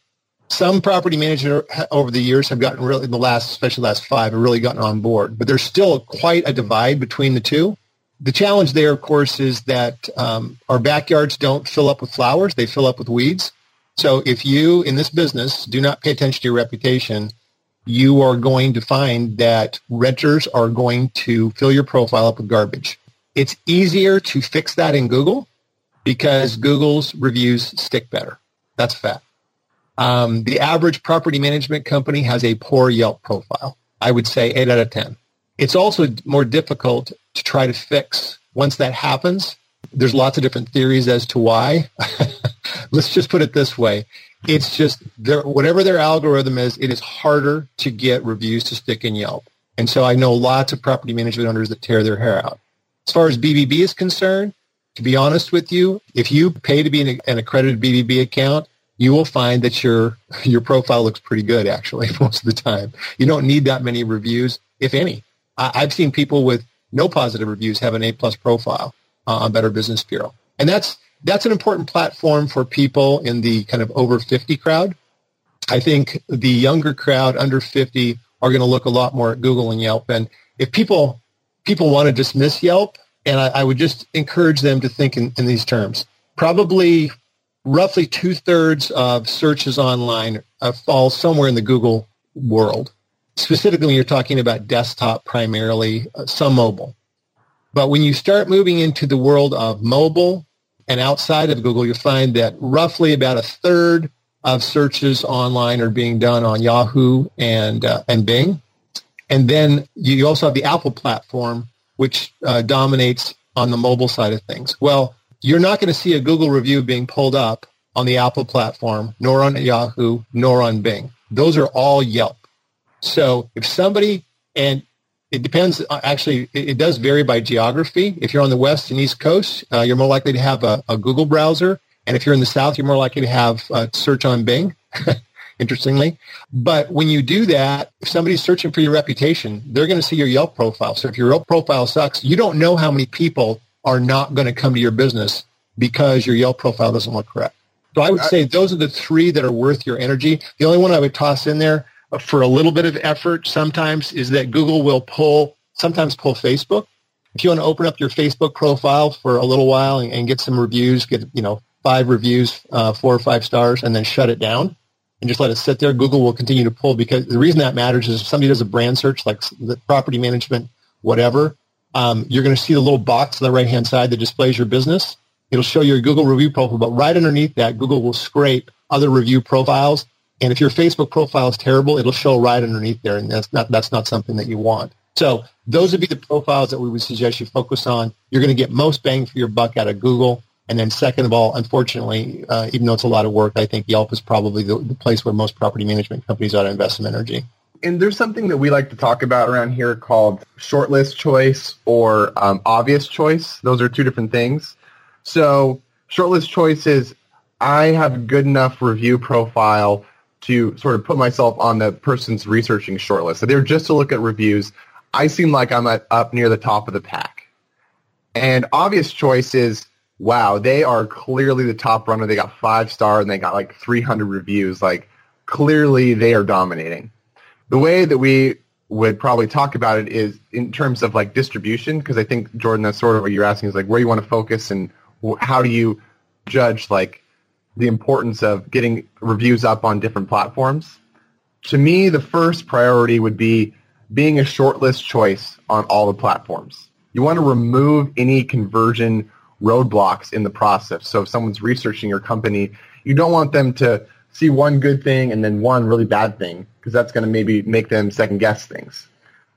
Some property managers over the years have gotten really, in the last, especially the last five, have really gotten on board. But there's still quite a divide between the two the challenge there, of course, is that um, our backyards don't fill up with flowers; they fill up with weeds. So if you in this business do not pay attention to your reputation, you are going to find that renters are going to fill your profile up with garbage. It's easier to fix that in Google because Google's reviews stick better. That's a fact. Um, the average property management company has a poor Yelp profile. I would say 8 out of 10. It's also more difficult to try to fix once that happens. There's lots of different theories as to why. Let's just put it this way. It's just whatever their algorithm is, it is harder to get reviews to stick in Yelp. And so I know lots of property management owners that tear their hair out. As far as BBB is concerned, to be honest with you, if you pay to be an, an accredited BBB account, you will find that your your profile looks pretty good actually most of the time. You don't need that many reviews, if any. I've seen people with no positive reviews have an A plus profile uh, on Better Business Bureau, and that's that's an important platform for people in the kind of over 50 crowd. I think the younger crowd under 50 are going to look a lot more at Google and Yelp. And if people people want to dismiss Yelp, and I, I would just encourage them to think in, in these terms. Probably roughly two thirds of searches online uh, falls somewhere in the Google world. Specifically, you're talking about desktop primarily, uh, some mobile. But when you start moving into the world of mobile and outside of Google, you'll find that roughly about a third of searches online are being done on Yahoo and uh, and Bing. And then you also have the Apple platform, which uh, dominates on the mobile side of things. Well, you're not going to see a Google review being pulled up on the Apple platform, nor on Yahoo, nor on Bing. Those are all Yelp. So if somebody, and it depends, uh, actually, it, does vary by geography. If you're on the West and East Coast, uh, you're more likely to have a, a, Google browser. And if you're in the South, you're more likely to have a search on Bing, interestingly. But when you do that, if somebody's searching for your reputation, they're going to see your Yelp profile. So if your Yelp profile sucks, you don't know how many people are not going to come to your business because your Yelp profile doesn't look correct. So I would say those are the three that are worth your energy. The only one I would toss in there for a little bit of effort sometimes is that Google will pull, sometimes pull Facebook. If you want to open up your Facebook profile for a little while and, and get some reviews, get, you know, five reviews, uh, four or five stars, and then shut it down and just let it sit there, Google will continue to pull because the reason that matters is if somebody does a brand search like the property management, whatever, um, you're going to see the little box on the right-hand side that displays your business. It'll show your Google review profile, but right underneath that, Google will scrape other review profiles. And if your Facebook profile is terrible, it'll show right underneath there, and that's not that's not something that you want. So those would be the profiles that we would suggest you focus on. You're going to get most bang for your buck out of Google. And then second of all, unfortunately, uh, even though it's a lot of work, I think Yelp is probably the, the place where most property management companies ought to invest some energy and there's something that we like to talk about around here called shortlist choice or um, obvious choice. Those are two different things. So shortlist choice is I have a good enough review profile to sort of put myself on the person's researching shortlist. So they're just to look at reviews. I seem like I'm at, up near the top of the pack. And obvious choice is, wow, they are clearly the top runner. They got five star and they got like 300 reviews. Like clearly they are dominating the way that we would probably talk about it is in terms of like distribution, because I think Jordan, that's sort of what you're asking is like where you want to focus and how do you judge like the importance of getting reviews up on different platforms. To me, the first priority would be being a shortlist choice on all the platforms. You want to remove any conversion roadblocks in the process. So if someone's researching your company, you don't want them to see one good thing and then one really bad thing because that's going to maybe make them second guess things.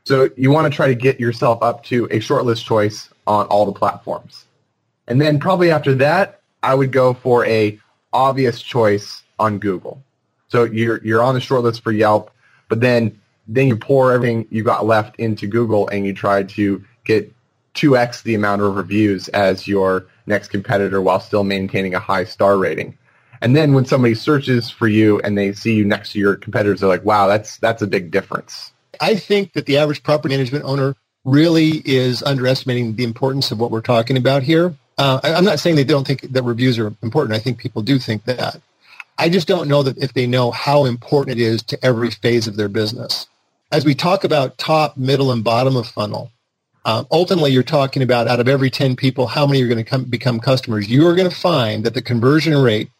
So you want to try to get yourself up to a shortlist choice on all the platforms. And then probably after that, I would go for a obvious choice on Google. So you're you're on the shortlist for Yelp, but then then you pour everything you got left into Google and you try to get 2x the amount of reviews as your next competitor while still maintaining a high star rating. And then when somebody searches for you and they see you next to your competitors, they're like, wow, that's, that's a big difference. I think that the average property management owner really is underestimating the importance of what we're talking about here. Uh, I'm not saying they don't think that reviews are important. I think people do think that. I just don't know that if they know how important it is to every phase of their business. As we talk about top, middle, and bottom of funnel, uh, ultimately you're talking about out of every 10 people, how many are going to come, become customers. You are going to find that the conversion rate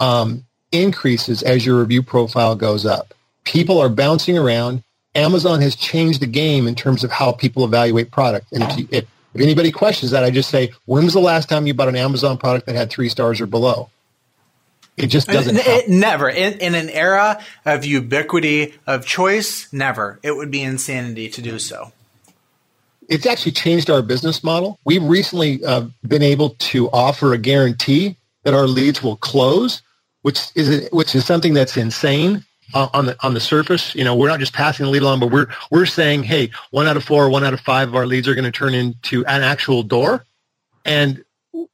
um, increases as your review profile goes up. People are bouncing around. Amazon has changed the game in terms of how people evaluate product. And if, you, if, if anybody questions that, I just say, when was the last time you bought an Amazon product that had three stars or below? It just doesn't. It, it, never in, in an era of ubiquity of choice. Never. It would be insanity to do so. It's actually changed our business model. We've recently uh, been able to offer a guarantee that our leads will close, which is which is something that's insane on the on the surface. You know, we're not just passing the lead along, but we're we're saying, hey, one out of four, one out of five of our leads are going to turn into an actual door. And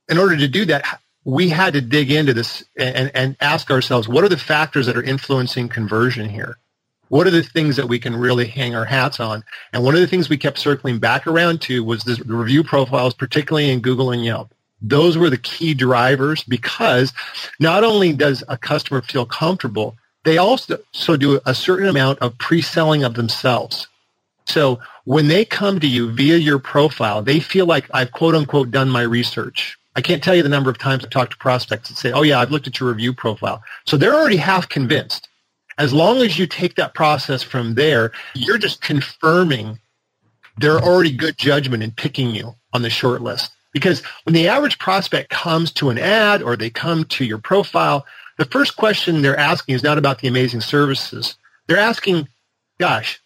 in order to do that, we had to dig into this and, and ask ourselves, what are the factors that are influencing conversion here? What are the things that we can really hang our hats on? And one of the things we kept circling back around to was the review profiles, particularly in Google and Yelp those were the key drivers because not only does a customer feel comfortable, they also so do a certain amount of pre-selling of themselves. So when they come to you via your profile, they feel like I've quote unquote done my research. I can't tell you the number of times I've talked to prospects that say, oh yeah, I've looked at your review profile. So they're already half convinced. as long as you take that process from there, you're just confirming their already good judgment in picking you on the short list. Because when the average prospect comes to an ad or they come to your profile, the first question they're asking is not about the amazing services. They're asking, gosh,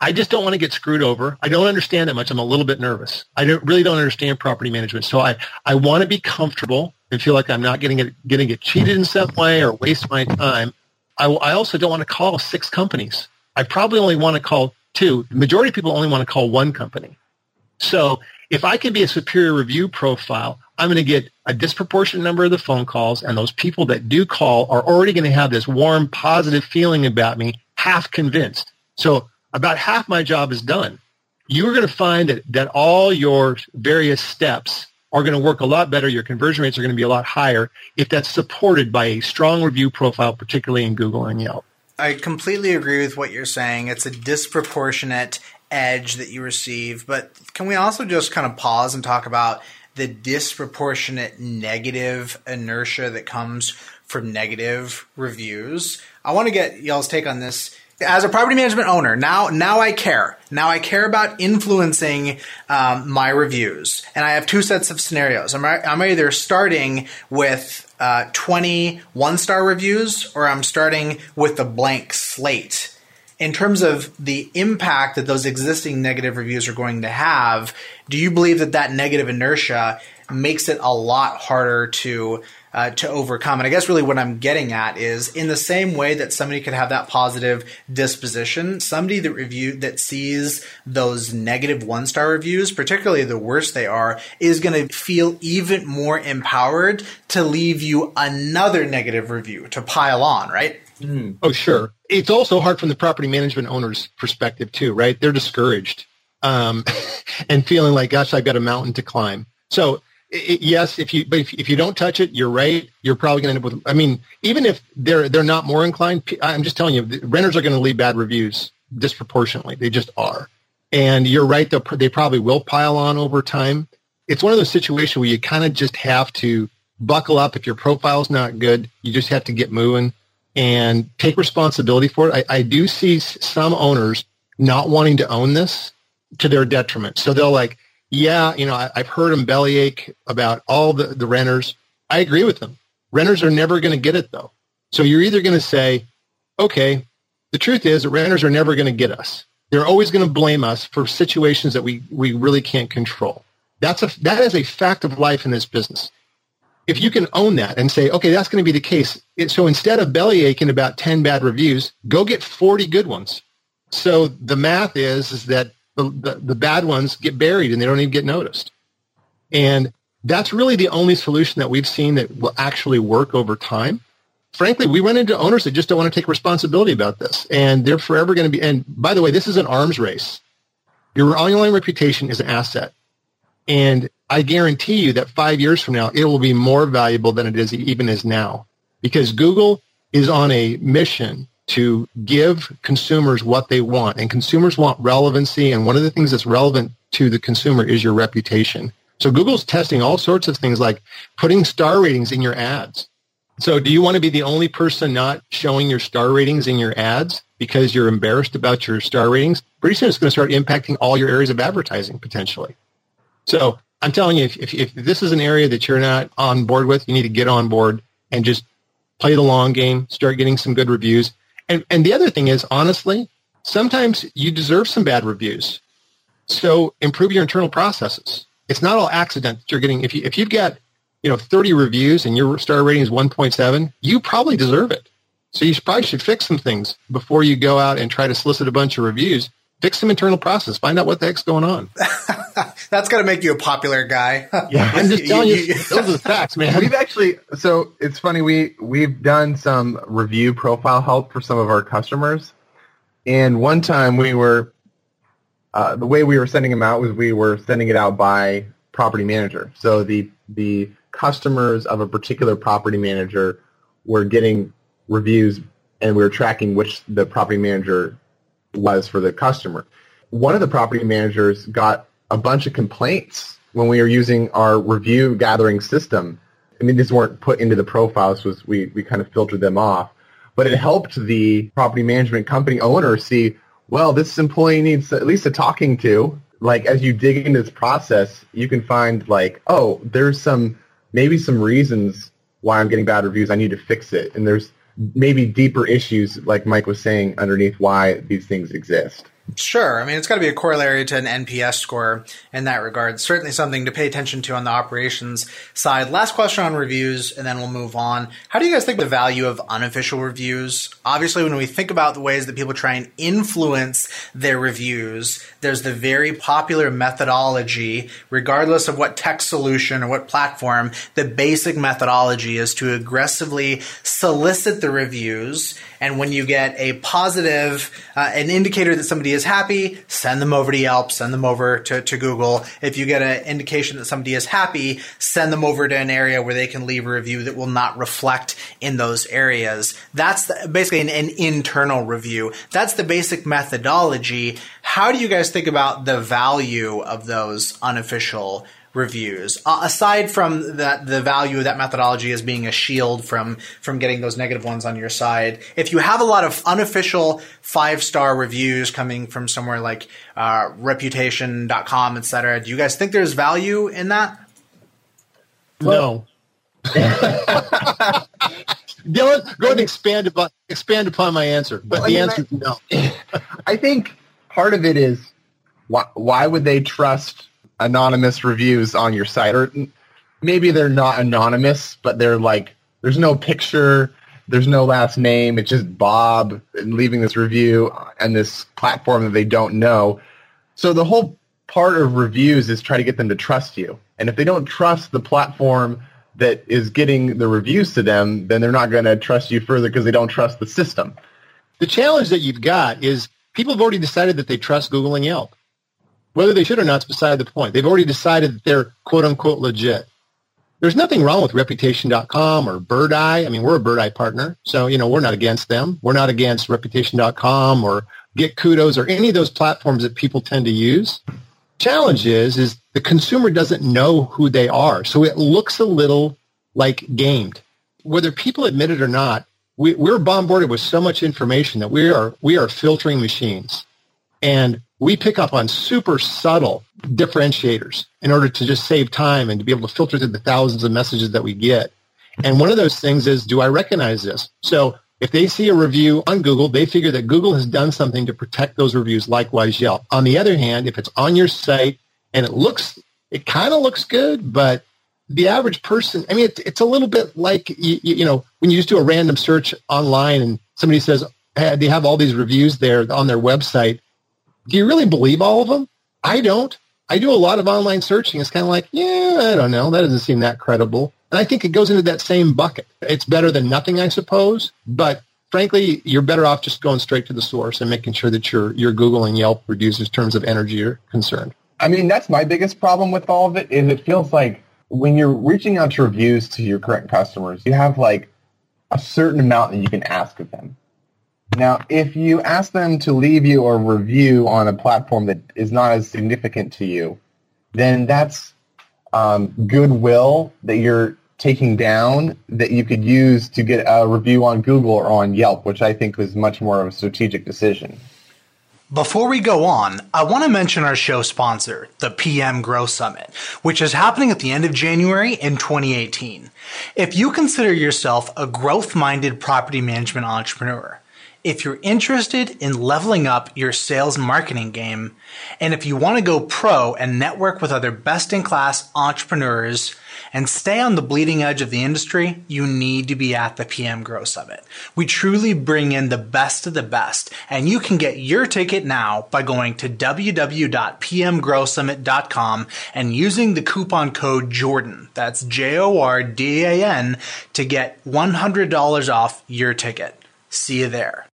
I just don't want to get screwed over. I don't understand that much. I'm a little bit nervous. I don't, really don't understand property management. So I, I want to be comfortable and feel like I'm not getting getting get cheated in some way or waste my time. I, I also don't want to call six companies. I probably only want to call two. The majority of people only want to call one company. So if I can be a superior review profile, I'm going to get a disproportionate number of the phone calls, and those people that do call are already going to have this warm, positive feeling about me, half convinced. So about half my job is done. You're going to find that, that all your various steps are going to work a lot better. Your conversion rates are going to be a lot higher if that's supported by a strong review profile, particularly in Google and Yelp. I completely agree with what you're saying. It's a disproportionate edge that you receive, but can we also just kind of pause and talk about the disproportionate negative inertia that comes from negative reviews? I want to get y'all's take on this as a property management owner, now now I care. Now I care about influencing um, my reviews, and I have two sets of scenarios. I'm I'm either starting with uh, 20 one star reviews, or I'm starting with a blank slate. In terms of the impact that those existing negative reviews are going to have, do you believe that that negative inertia makes it a lot harder to uh, to overcome. And I guess really what I'm getting at is in the same way that somebody could have that positive disposition, somebody that review that sees those negative one star reviews, particularly the worse they are, is going to feel even more empowered to leave you another negative review to pile on, right? Mm. Oh, sure. It's also hard from the property management owner's perspective too, right? They're discouraged um, and feeling like, gosh, I've got a mountain to climb. So it, yes, if you but if, if you don't touch it, you're right. You're probably going to end up with. I mean, even if they're they're not more inclined, I'm just telling you, renters are going to leave bad reviews disproportionately. They just are. And you're right. They probably will pile on over time. It's one of those situations where you kind of just have to buckle up. If your profile's not good, you just have to get moving and take responsibility for it. I, I do see some owners not wanting to own this to their detriment. So they'll like, yeah, you know, I, have heard them bellyache about all the, the renters. I agree with them. Renters are never going to get it though. So you're either going to say, okay, the truth is that renters are never going to get us. They're always going to blame us for situations that we, we really can't control. That's a, that is a fact of life in this business. If you can own that and say, okay, that's going to be the case. So instead of bellyaching about 10 bad reviews, go get 40 good ones. So the math is, is that the, the, the bad ones get buried and they don't even get noticed. And that's really the only solution that we've seen that will actually work over time. Frankly, we run into owners that just don't want to take responsibility about this. And they're forever going to be, and by the way, this is an arms race. Your online reputation is an asset. And I guarantee you that five years from now, it will be more valuable than it is even is now because Google is on a mission to give consumers what they want. And consumers want relevancy. And one of the things that's relevant to the consumer is your reputation. So Google's testing all sorts of things like putting star ratings in your ads. So do you want to be the only person not showing your star ratings in your ads because you're embarrassed about your star ratings? Pretty soon it's going to start impacting all your areas of advertising potentially. So I'm telling you, if, if, if this is an area that you're not on board with, you need to get on board and just play the long game, start getting some good reviews. And, and the other thing is, honestly, sometimes you deserve some bad reviews. So improve your internal processes. It's not all accident that you're getting. If, you, if you've got, you know, 30 reviews and your star rating is 1.7, you probably deserve it. So you probably should fix some things before you go out and try to solicit a bunch of reviews. Fix some internal process. Find out what the heck's going on. That's got to make you a popular guy. yeah, I'm just telling you, those are facts, man. We've actually, so it's funny. We we've done some review profile help for some of our customers, and one time we were, uh, the way we were sending them out was we were sending it out by property manager. So the the customers of a particular property manager were getting reviews, and we were tracking which the property manager was for the customer. One of the property managers got a bunch of complaints when we were using our review gathering system. I mean, these weren't put into the profiles; was we we kind of filtered them off. but it helped the property management company owner see, well, this employee needs at least a talking to. Like as you dig into this process, you can find like, oh, there's some maybe some reasons why I'm getting bad reviews. I need to fix it. And there's maybe deeper issues, like Mike was saying, underneath why these things exist. Sure. I mean, it's got to be a corollary to an NPS score in that regard. Certainly something to pay attention to on the operations side. Last question on reviews, and then we'll move on. How do you guys think the value of unofficial reviews? Obviously, when we think about the ways that people try and influence their reviews, there's the very popular methodology, regardless of what tech solution or what platform, the basic methodology is to aggressively solicit the reviews. And when you get a positive, uh, an indicator that somebody is happy, send them over to Yelp, send them over to, to Google. If you get an indication that somebody is happy, send them over to an area where they can leave a review that will not reflect in those areas. That's the, basically an, an internal review. That's the basic methodology. How do you guys think about the value of those unofficial reviews uh, aside from that the value of that methodology as being a shield from from getting those negative ones on your side if you have a lot of unofficial five star reviews coming from somewhere like uh, reputation.com etc do you guys think there's value in that no Dylan, go ahead and expand upon expand upon my answer. But the answer is no. I think part of it is why, why would they trust anonymous reviews on your site? Or maybe they're not anonymous, but they're like, there's no picture, there's no last name. It's just Bob leaving this review and this platform that they don't know. So the whole part of reviews is try to get them to trust you. And if they don't trust the platform that is getting the reviews to them, then they're not going to trust you further because they don't trust the system. The challenge that you've got is people have already decided that they trust Google and Yelp. Whether they should or not is beside the point. They've already decided that they're quote unquote legit. There's nothing wrong with reputation.com or Birdeye. I mean, we're a Birdeye partner. So, you know, we're not against them. We're not against reputation.com or Get Kudos or any of those platforms that people tend to use. Challenge is, is the consumer doesn't know who they are. So it looks a little like gamed. Whether people admit it or not, we, we're bombarded with so much information that we are, we are filtering machines. And we pick up on super subtle differentiators in order to just save time and to be able to filter through the thousands of messages that we get. And one of those things is, do I recognize this? So if they see a review on Google, they figure that Google has done something to protect those reviews, likewise Yelp. On the other hand, if it's on your site and it looks, it kind of looks good, but the average person, I mean, it's, it's a little bit like, you, you know, when you just do a random search online and somebody says, hey, they have all these reviews there on their website do you really believe all of them? I don't. I do a lot of online searching. It's kind of like, yeah, I don't know. That doesn't seem that credible. And I think it goes into that same bucket. It's better than nothing, I suppose. But frankly, you're better off just going straight to the source and making sure that your your Google and Yelp reviews in terms of energy are concerned. I mean, that's my biggest problem with all of it is it feels like when you're reaching out to reviews to your current customers, you have like a certain amount that you can ask of them. Now, if you ask them to leave you a review on a platform that is not as significant to you, then that's um, goodwill that you're taking down that you could use to get a review on Google or on Yelp, which I think was much more of a strategic decision. Before we go on, I want to mention our show sponsor, the PM Grow Summit, which is happening at the end of January in 2018. If you consider yourself a growth minded property management entrepreneur, if you're interested in leveling up your sales marketing game, and if you want to go pro and network with other best in class entrepreneurs and stay on the bleeding edge of the industry, you need to be at the PM Grow Summit. We truly bring in the best of the best, and you can get your ticket now by going to www.pmgrowsummit.com and using the coupon code Jordan, that's J O R D A N, to get $100 off your ticket. See you there.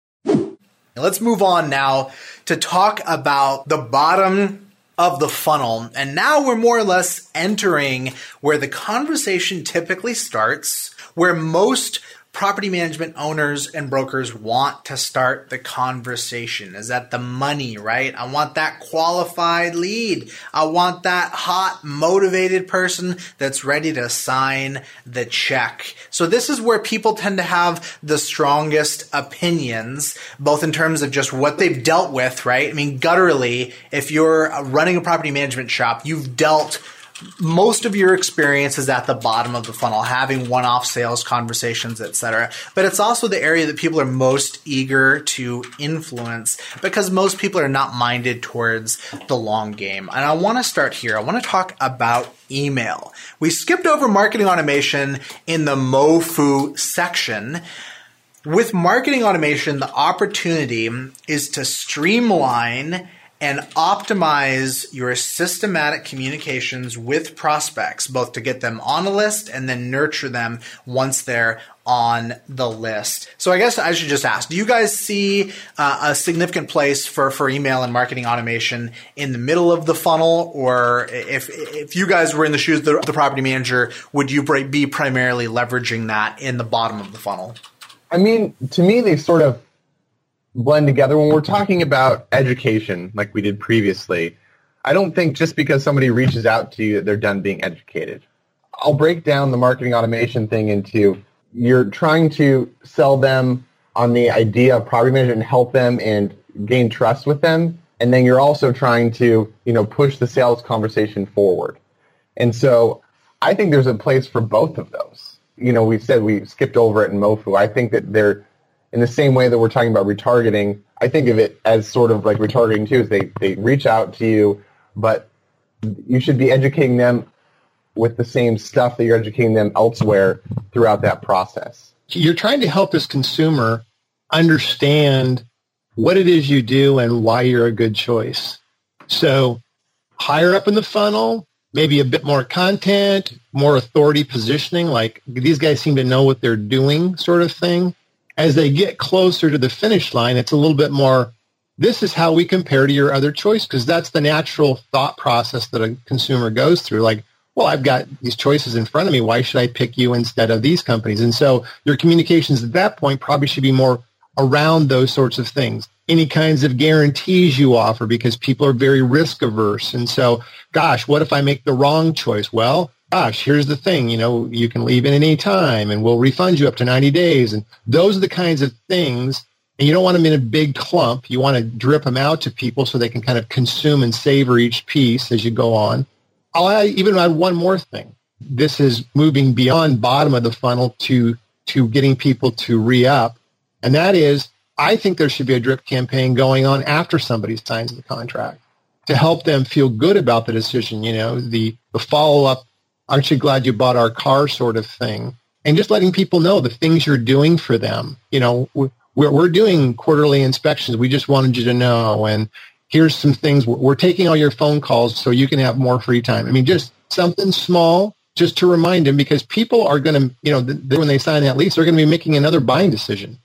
Let's move on now to talk about the bottom of the funnel. And now we're more or less entering where the conversation typically starts, where most property management owners and brokers want to start the conversation? Is that the money, right? I want that qualified lead. I want that hot, motivated person that's ready to sign the check. So this is where people tend to have the strongest opinions, both in terms of just what they've dealt with, right? I mean, gutturally, if you're running a property management shop, you've dealt most of your experience is at the bottom of the funnel, having one-off sales conversations, etc. But it's also the area that people are most eager to influence because most people are not minded towards the long game. And I want to start here. I want to talk about email. We skipped over marketing automation in the MoFu section. With marketing automation, the opportunity is to streamline and optimize your systematic communications with prospects, both to get them on a list and then nurture them once they're on the list. So I guess I should just ask, do you guys see uh, a significant place for, for email and marketing automation in the middle of the funnel? Or if, if you guys were in the shoes of the, the property manager, would you be primarily leveraging that in the bottom of the funnel? I mean, to me, they sort of blend together. When we're talking about education, like we did previously, I don't think just because somebody reaches out to you that they're done being educated. I'll break down the marketing automation thing into you're trying to sell them on the idea of property management and help them and gain trust with them. And then you're also trying to, you know, push the sales conversation forward. And so I think there's a place for both of those. You know, we said we skipped over it in MoFu. I think that there in the same way that we're talking about retargeting, I think of it as sort of like retargeting too. Is they they reach out to you, but you should be educating them with the same stuff that you're educating them elsewhere throughout that process. You're trying to help this consumer understand what it is you do and why you're a good choice. So higher up in the funnel, maybe a bit more content, more authority positioning, like these guys seem to know what they're doing sort of thing as they get closer to the finish line, it's a little bit more, this is how we compare to your other choice, because that's the natural thought process that a consumer goes through. Like, well, I've got these choices in front of me. Why should I pick you instead of these companies? And so your communications at that point probably should be more around those sorts of things. Any kinds of guarantees you offer because people are very risk averse. And so, gosh, what if I make the wrong choice? Well, gosh, here's the thing, you know, you can leave in any time and we'll refund you up to 90 days. And those are the kinds of things. And you don't want them in a big clump. You want to drip them out to people so they can kind of consume and savor each piece as you go on. I'll add, even add one more thing. This is moving beyond bottom of the funnel to, to getting people to re-up. And that is, I think there should be a drip campaign going on after somebody signs the contract to help them feel good about the decision. You know, the, the follow-up aren't you glad you bought our car sort of thing. And just letting people know the things you're doing for them. You know, we're, we're doing quarterly inspections. We just wanted you to know. And here's some things. We're taking all your phone calls so you can have more free time. I mean, just something small just to remind them because people are going to, you know, when they sign that lease, they're going to be making another buying decision.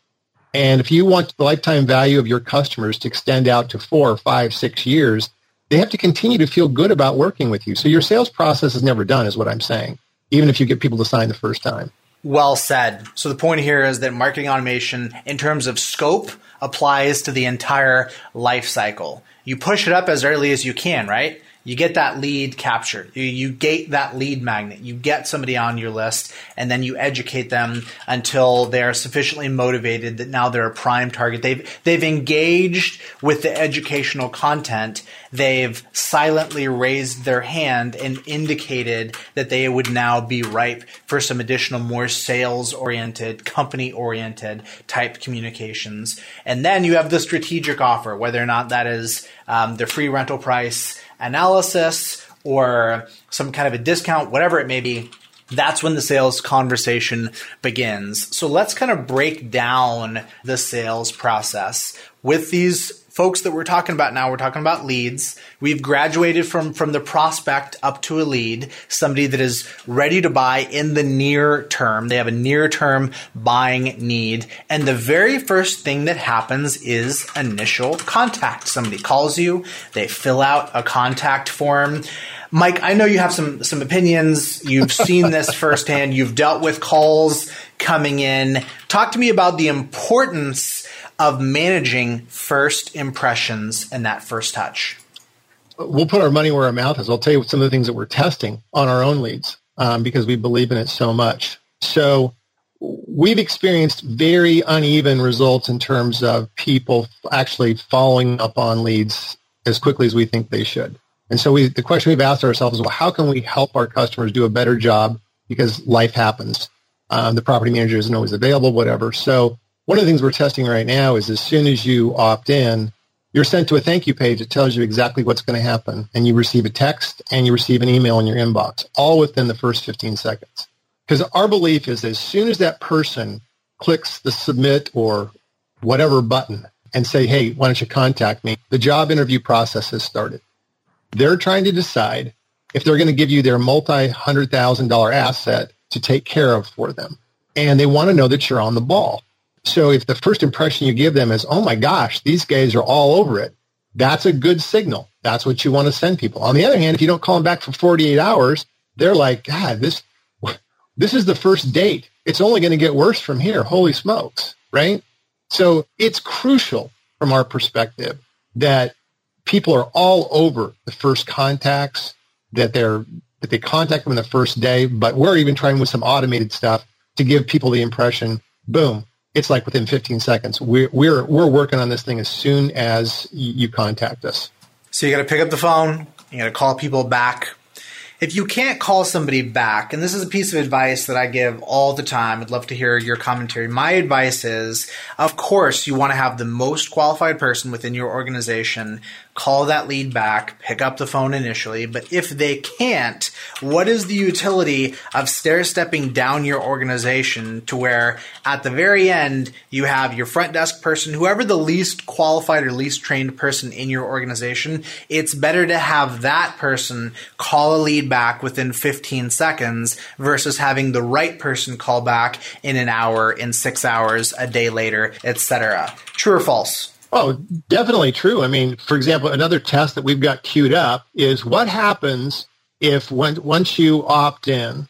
And if you want the lifetime value of your customers to extend out to four, five, six years, they have to continue to feel good about working with you. So your sales process is never done, is what I'm saying, even if you get people to sign the first time. Well said. So the point here is that marketing automation, in terms of scope, applies to the entire life cycle. You push it up as early as you can, right? You get that lead captured. You, you gate that lead magnet. You get somebody on your list and then you educate them until they're sufficiently motivated that now they're a prime target. They've, they've engaged with the educational content. They've silently raised their hand and indicated that they would now be ripe for some additional more sales oriented, company oriented type communications. And then you have the strategic offer, whether or not that is um, the free rental price, analysis or some kind of a discount, whatever it may be, that's when the sales conversation begins. So let's kind of break down the sales process with these folks that we're talking about now. We're talking about leads. We've graduated from, from the prospect up to a lead, somebody that is ready to buy in the near term. They have a near term buying need. And the very first thing that happens is initial contact. Somebody calls you, they fill out a contact form. Mike, I know you have some some opinions. You've seen this firsthand. You've dealt with calls coming in. Talk to me about the importance of managing first impressions and that first touch. We'll put our money where our mouth is. I'll tell you some of the things that we're testing on our own leads um, because we believe in it so much. So we've experienced very uneven results in terms of people actually following up on leads as quickly as we think they should. And so we, the question we've asked ourselves is, well, how can we help our customers do a better job because life happens. Um, the property manager isn't always available, whatever. So one of the things we're testing right now is as soon as you opt in, you're sent to a thank you page that tells you exactly what's going to happen. And you receive a text and you receive an email in your inbox, all within the first 15 seconds. Because our belief is as soon as that person clicks the submit or whatever button and say, hey, why don't you contact me? The job interview process has started. They're trying to decide if they're going to give you their multi-hundred thousand dollar asset to take care of for them. And they want to know that you're on the ball. So if the first impression you give them is, oh my gosh, these guys are all over it, that's a good signal. That's what you want to send people. On the other hand, if you don't call them back for 48 hours, they're like, God, this, this is the first date. It's only going to get worse from here. Holy smokes. Right. So it's crucial from our perspective that people are all over the first contacts, that they're that they contact them the first day. But we're even trying with some automated stuff to give people the impression, boom, it's like within 15 seconds. We're we're we're working on this thing as soon as you contact us. So you got to pick up the phone. You got to call people back if you can't call somebody back, and this is a piece of advice that I give all the time, I'd love to hear your commentary. My advice is, of course, you want to have the most qualified person within your organization call that lead back, pick up the phone initially. But if they can't, what is the utility of stair stepping down your organization to where at the very end you have your front desk person, whoever the least qualified or least trained person in your organization, it's better to have that person call a lead back within 15 seconds versus having the right person call back in an hour, in six hours, a day later, etc. True or false? Oh, definitely true. I mean, for example, another test that we've got queued up is what happens if when, once you opt in,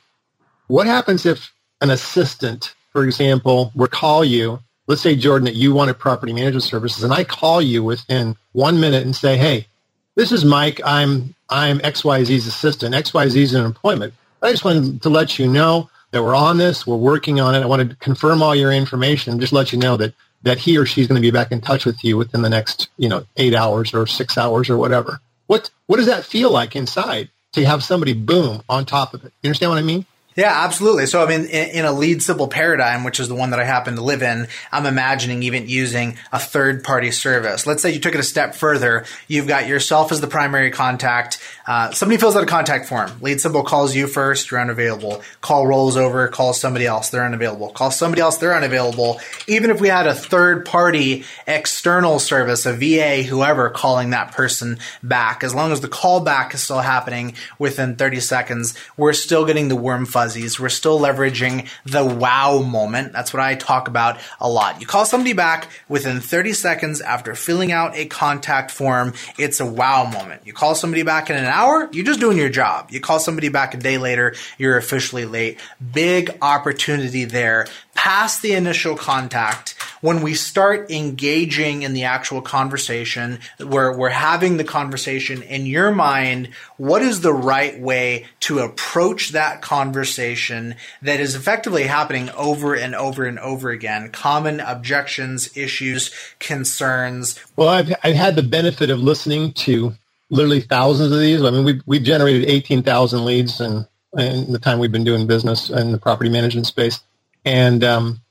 what happens if an assistant, for example, would call you, let's say, Jordan, that you wanted property management services, and I call you within one minute and say, hey, this is Mike. I'm, I'm XYZ's assistant. XYZ is in employment. I just wanted to let you know that we're on this. We're working on it. I wanted to confirm all your information, and just let you know that that he or she's going to be back in touch with you within the next, you know, eight hours or six hours or whatever. What what does that feel like inside to have somebody boom on top of it? You understand what I mean? Yeah, absolutely. So, I mean, in, in, a LeadSimple paradigm, which is the one that I happen to live in, I'm imagining even using a third party service. Let's say you took it a step further. You've got yourself as the primary contact. Uh, somebody fills out a contact form. LeadSimple calls you first, you're unavailable. Call rolls over, calls somebody else, they're unavailable. Call somebody else, they're unavailable. Even if we had a third party external service, a VA, whoever, calling that person back, as long as the callback is still happening within 30 seconds, we're still getting the warm fuzzies. We're still leveraging the wow moment. That's what I talk about a lot. You call somebody back within 30 seconds after filling out a contact form. It's a wow moment. You call somebody back in an hour, you're just doing your job. You call somebody back a day later, you're officially late. Big opportunity there. Past the initial contact, when we start engaging in the actual conversation, where we're having the conversation in your mind, what is the right way to approach that conversation that is effectively happening over and over and over again? Common objections, issues, concerns. Well, I've, I've had the benefit of listening to literally thousands of these. I mean, we've, we've generated 18,000 leads in, in the time we've been doing business in the property management space. And um,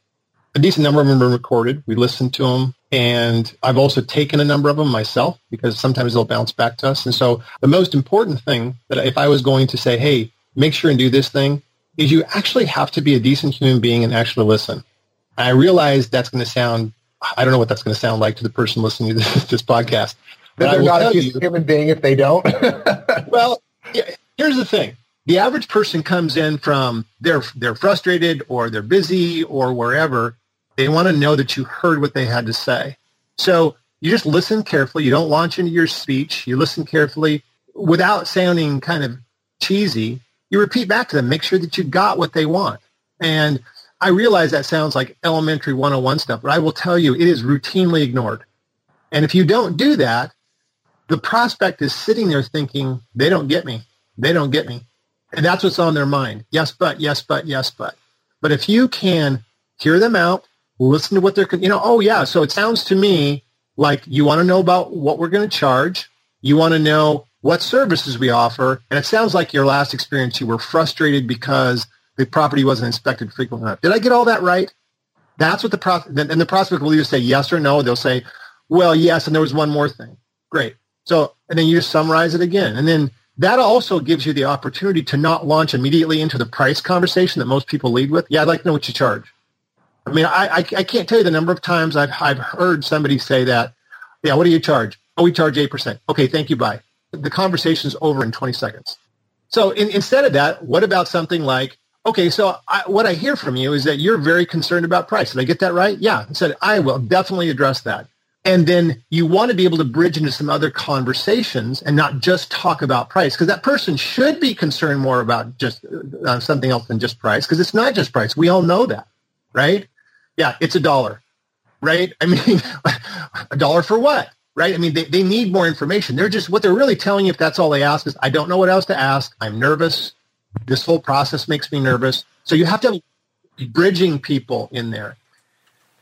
a decent number of them are recorded. We listen to them. And I've also taken a number of them myself because sometimes they'll bounce back to us. And so the most important thing that if I was going to say, hey, make sure and do this thing, is you actually have to be a decent human being and actually listen. I realize that's going to sound, I don't know what that's going to sound like to the person listening to this, this podcast. But they're not a decent human being if they don't. well, yeah, here's the thing. The average person comes in from they're they're frustrated or they're busy or wherever, they want to know that you heard what they had to say. So you just listen carefully. You don't launch into your speech. You listen carefully without sounding kind of cheesy. You repeat back to them. Make sure that you got what they want. And I realize that sounds like elementary 101 stuff, but I will tell you it is routinely ignored. And if you don't do that, the prospect is sitting there thinking, they don't get me. They don't get me. And that's what's on their mind. Yes, but, yes, but, yes, but. But if you can hear them out, listen to what they're, you know, oh yeah, so it sounds to me like you want to know about what we're going to charge. You want to know what services we offer. And it sounds like your last experience, you were frustrated because the property wasn't inspected frequently enough. Did I get all that right? That's what the pro- and the prospect will either say yes or no. They'll say, well, yes, and there was one more thing. Great. So, and then you just summarize it again. And then that also gives you the opportunity to not launch immediately into the price conversation that most people lead with. Yeah, I'd like to know what you charge. I mean, I, I, I can't tell you the number of times I've, I've heard somebody say that. Yeah, what do you charge? Oh, we charge 8%. Okay, thank you, bye. The conversation's over in 20 seconds. So in, instead of that, what about something like, okay, so I, what I hear from you is that you're very concerned about price. Did I get that right? Yeah. I said, I will definitely address that. And then you want to be able to bridge into some other conversations and not just talk about price because that person should be concerned more about just uh, something else than just price because it's not just price. We all know that, right? Yeah, it's a dollar, right? I mean, a dollar for what? Right? I mean, they, they need more information. They're just, what they're really telling you, if that's all they ask, is I don't know what else to ask. I'm nervous. This whole process makes me nervous. So you have to have bridging people in there.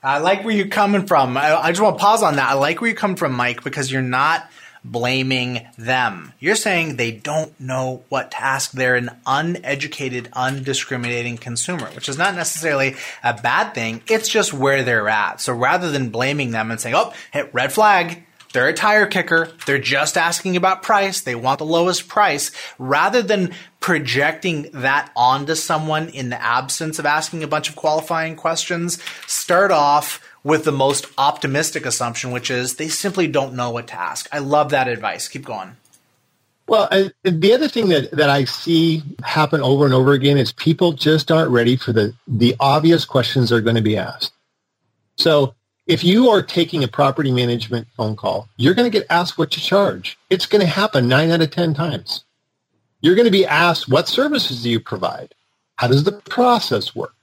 I like where you're coming from. I, I just want to pause on that. I like where you come from, Mike, because you're not blaming them. You're saying they don't know what to ask. They're an uneducated, undiscriminating consumer, which is not necessarily a bad thing. It's just where they're at. So rather than blaming them and saying, oh, hit red flag, they're a tire kicker. They're just asking about price. They want the lowest price. Rather than projecting that onto someone in the absence of asking a bunch of qualifying questions, start off with the most optimistic assumption, which is they simply don't know what to ask. I love that advice. Keep going. Well, the other thing that, that I see happen over and over again is people just aren't ready for the, the obvious questions they're going to be asked. So if you are taking a property management phone call, you're going to get asked what you charge. It's going to happen nine out of 10 times. You're going to be asked, what services do you provide? How does the process work?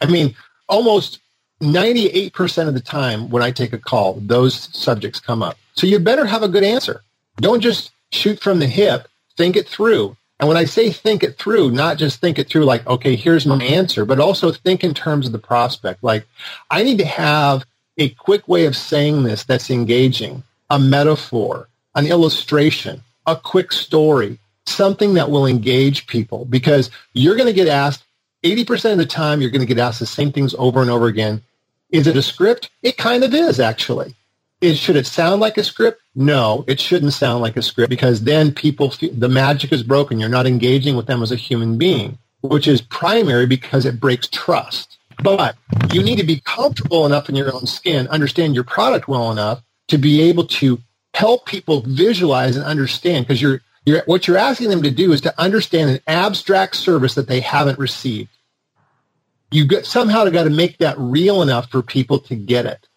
I mean, almost 98% of the time when I take a call, those subjects come up. So you better have a good answer. Don't just shoot from the hip. Think it through. And when I say think it through, not just think it through like, okay, here's my answer, but also think in terms of the prospect. Like, I need to have a quick way of saying this that's engaging, a metaphor, an illustration, a quick story, something that will engage people because you're going to get asked 80% of the time, you're going to get asked the same things over and over again. Is it a script? It kind of is actually. Is, should it sound like a script? No, it shouldn't sound like a script because then people, feel, the magic is broken. You're not engaging with them as a human being, which is primary because it breaks trust. But you need to be comfortable enough in your own skin, understand your product well enough to be able to help people visualize and understand because you're, you're, what you're asking them to do is to understand an abstract service that they haven't received. You get, somehow got to make that real enough for people to get it.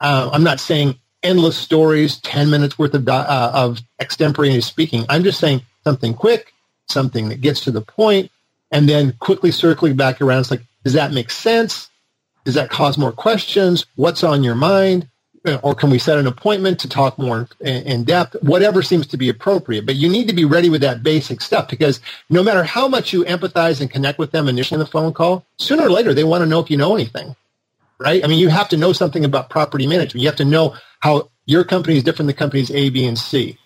Uh, I'm not saying endless stories, 10 minutes worth of, uh, of extemporaneous speaking. I'm just saying something quick, something that gets to the point, and then quickly circling back around. It's like, does that make sense? Does that cause more questions? What's on your mind? Or can we set an appointment to talk more in depth? Whatever seems to be appropriate. But you need to be ready with that basic stuff because no matter how much you empathize and connect with them initially in the phone call, sooner or later they want to know if you know anything, right? I mean, you have to know something about property management. You have to know how your company is different than companies A, B, and C.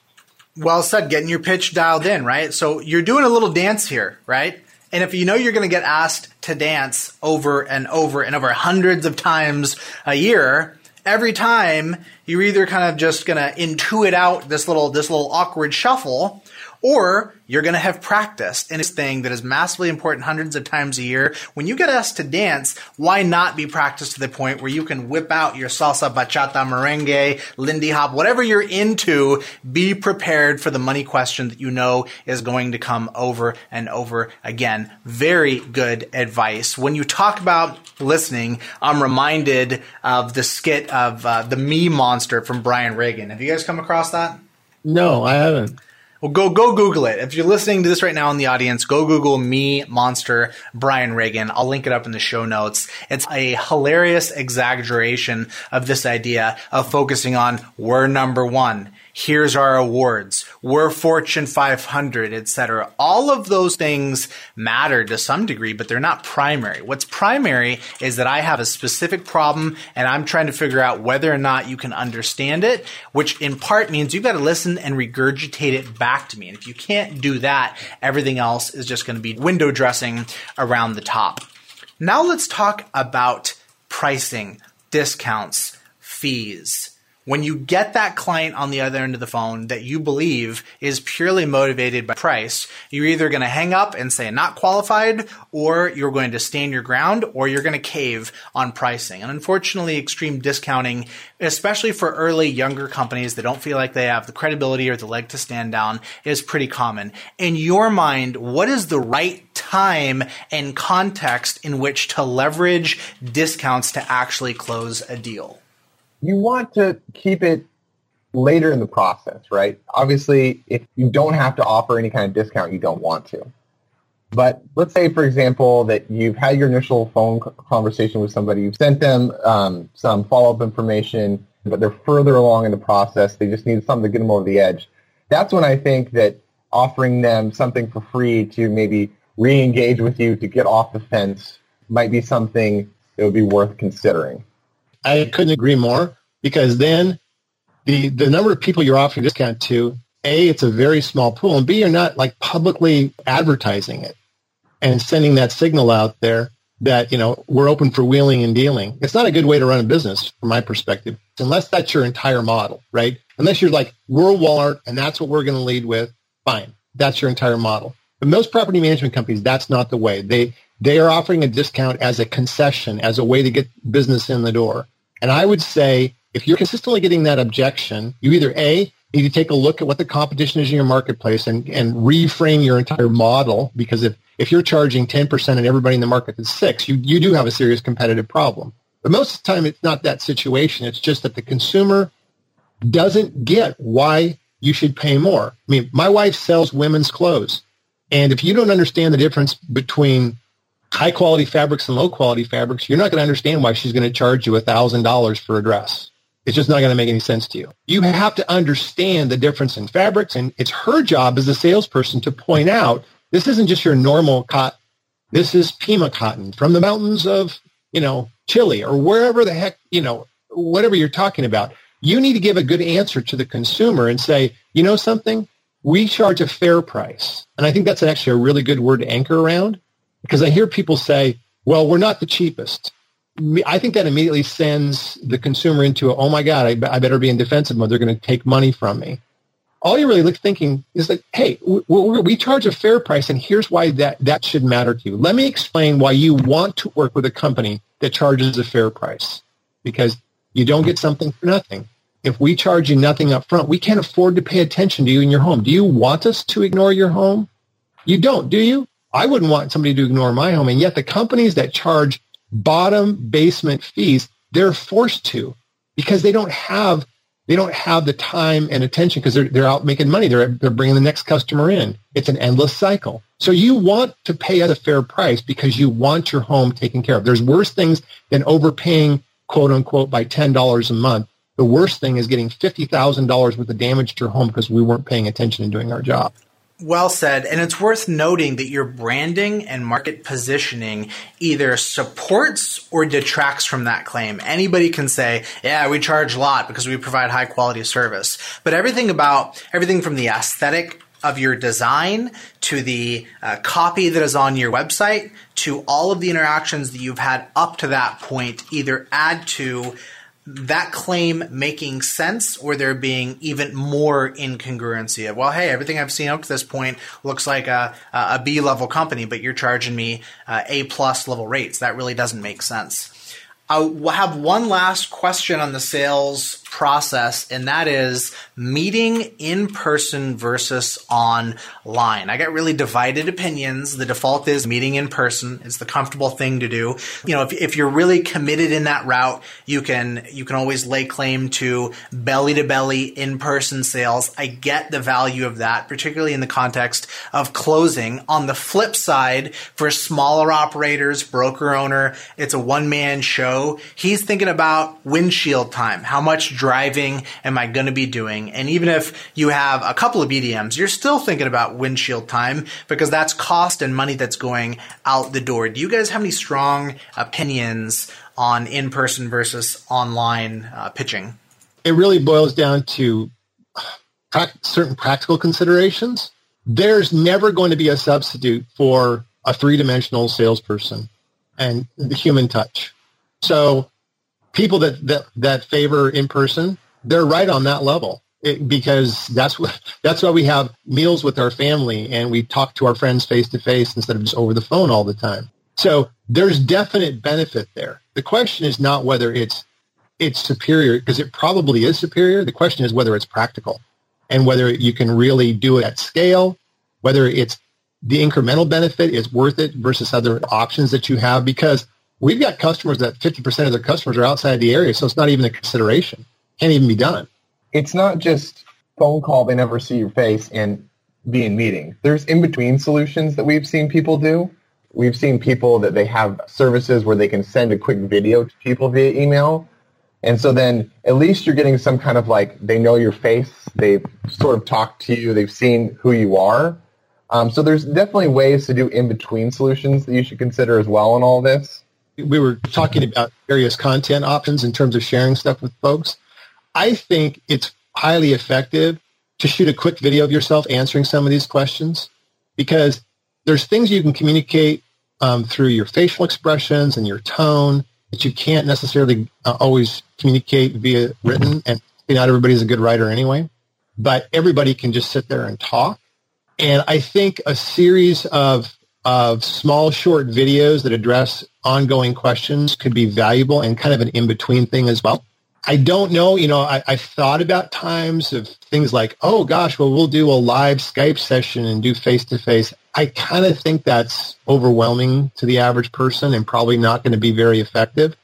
Well said. Getting your pitch dialed in, right? So you're doing a little dance here, right? And if you know you're going to get asked to dance over and over and over hundreds of times a year, every time you're either kind of just to intuit out this little this little awkward shuffle or you're going to have practiced in this thing that is massively important hundreds of times a year. When you get asked to dance, why not be practiced to the point where you can whip out your salsa, bachata, merengue, lindy hop, whatever you're into, be prepared for the money question that you know is going to come over and over again. Very good advice. When you talk about listening, I'm reminded of the skit of uh, the me monster from Brian Regan. Have you guys come across that? No, I haven't Well, go go Google it. If you're listening to this right now in the audience, go Google me monster Brian Regan. I'll link it up in the show notes. It's a hilarious exaggeration of this idea of focusing on we're number one here's our awards, we're Fortune 500, etc. All of those things matter to some degree, but they're not primary. What's primary is that I have a specific problem and I'm trying to figure out whether or not you can understand it, which in part means you've got to listen and regurgitate it back to me. And if you can't do that, everything else is just going to be window dressing around the top. Now let's talk about pricing, discounts, fees when you get that client on the other end of the phone that you believe is purely motivated by price, you're either going to hang up and say not qualified, or you're going to stand your ground, or you're going to cave on pricing. And unfortunately, extreme discounting, especially for early younger companies that don't feel like they have the credibility or the leg to stand down, is pretty common. In your mind, what is the right time and context in which to leverage discounts to actually close a deal? You want to keep it later in the process, right? Obviously, if you don't have to offer any kind of discount, you don't want to. But let's say, for example, that you've had your initial phone conversation with somebody, you've sent them um, some follow-up information, but they're further along in the process. They just need something to get them over the edge. That's when I think that offering them something for free to maybe re-engage with you to get off the fence might be something that would be worth considering. I couldn't agree more because then the the number of people you're offering discount to, A, it's a very small pool, and B, you're not like publicly advertising it and sending that signal out there that, you know, we're open for wheeling and dealing. It's not a good way to run a business from my perspective, unless that's your entire model, right? Unless you're like, we're Walmart and that's what we're going to lead with, fine. That's your entire model. But most property management companies, that's not the way. They they are offering a discount as a concession, as a way to get business in the door. And I would say if you're consistently getting that objection, you either A, need to take a look at what the competition is in your marketplace and, and reframe your entire model because if, if you're charging 10% and everybody in the market is 6 you, you do have a serious competitive problem. But most of the time, it's not that situation. It's just that the consumer doesn't get why you should pay more. I mean, my wife sells women's clothes. And if you don't understand the difference between high quality fabrics and low quality fabrics, you're not going to understand why she's going to charge you $1,000 for a dress. It's just not going to make any sense to you. You have to understand the difference in fabrics, and it's her job as a salesperson to point out this isn't just your normal cotton. This is Pima cotton from the mountains of, you know, Chile or wherever the heck, you know, whatever you're talking about. You need to give a good answer to the consumer and say, you know something? We charge a fair price. And I think that's actually a really good word to anchor around because I hear people say, well, we're not the cheapest. I think that immediately sends the consumer into, oh my God, I, I better be in defensive mode. They're going to take money from me. All you're really thinking is that, hey, we, we charge a fair price, and here's why that, that should matter to you. Let me explain why you want to work with a company that charges a fair price. Because you don't get something for nothing. If we charge you nothing up front, we can't afford to pay attention to you in your home. Do you want us to ignore your home? You don't, do you? I wouldn't want somebody to ignore my home. And yet the companies that charge bottom basement fees, they're forced to because they don't have they don't have the time and attention because they're, they're out making money. They're, they're bringing the next customer in. It's an endless cycle. So you want to pay at a fair price because you want your home taken care of. There's worse things than overpaying, quote unquote, by $10 a month. The worst thing is getting $50,000 worth of damage to your home because we weren't paying attention and doing our job. Well said. And it's worth noting that your branding and market positioning either supports or detracts from that claim. Anybody can say, yeah, we charge a lot because we provide high quality service. But everything about, everything from the aesthetic of your design to the uh, copy that is on your website to all of the interactions that you've had up to that point either add to that claim making sense or there being even more incongruency of well hey everything i've seen up to this point looks like a, a b level company but you're charging me uh, a plus level rates. That really doesn't make sense. I'll have one last question on the sales process, and that is meeting in person versus online. I get really divided opinions. The default is meeting in person. It's the comfortable thing to do. You know, if, if you're really committed in that route, you can, you can always lay claim to belly to belly in person sales. I get the value of that, particularly in the context of closing. On the flip side, for smaller operators, broker owner, it's a one man show. He's thinking about windshield time. How much driving am I going to be doing? And even if you have a couple of BDMs, you're still thinking about windshield time because that's cost and money that's going out the door. Do you guys have any strong opinions on in person versus online uh, pitching? It really boils down to pra- certain practical considerations. There's never going to be a substitute for a three dimensional salesperson and the human touch. So people that, that, that favor in person, they're right on that level. It, because that's what that's why we have meals with our family and we talk to our friends face to face instead of just over the phone all the time. So there's definite benefit there. The question is not whether it's it's superior because it probably is superior. The question is whether it's practical and whether you can really do it at scale, whether it's the incremental benefit is worth it versus other options that you have because we've got customers that 50% of their customers are outside the area, so it's not even a consideration. Can't even be done. It's not just phone call, they never see your face and be in meeting. There's in-between solutions that we've seen people do. We've seen people that they have services where they can send a quick video to people via email. And so then at least you're getting some kind of like, they know your face, they've sort of talked to you, they've seen who you are. Um, so there's definitely ways to do in-between solutions that you should consider as well in all this. We were talking about various content options in terms of sharing stuff with folks. I think it's highly effective to shoot a quick video of yourself answering some of these questions because there's things you can communicate um, through your facial expressions and your tone that you can't necessarily uh, always communicate via written. And not everybody's a good writer anyway, but everybody can just sit there and talk. And I think a series of of small short videos that address ongoing questions could be valuable and kind of an in-between thing as well. I don't know, you know, I, I've thought about times of things like, oh gosh, well, we'll do a live Skype session and do face-to-face. I kind of think that's overwhelming to the average person and probably not going to be very effective.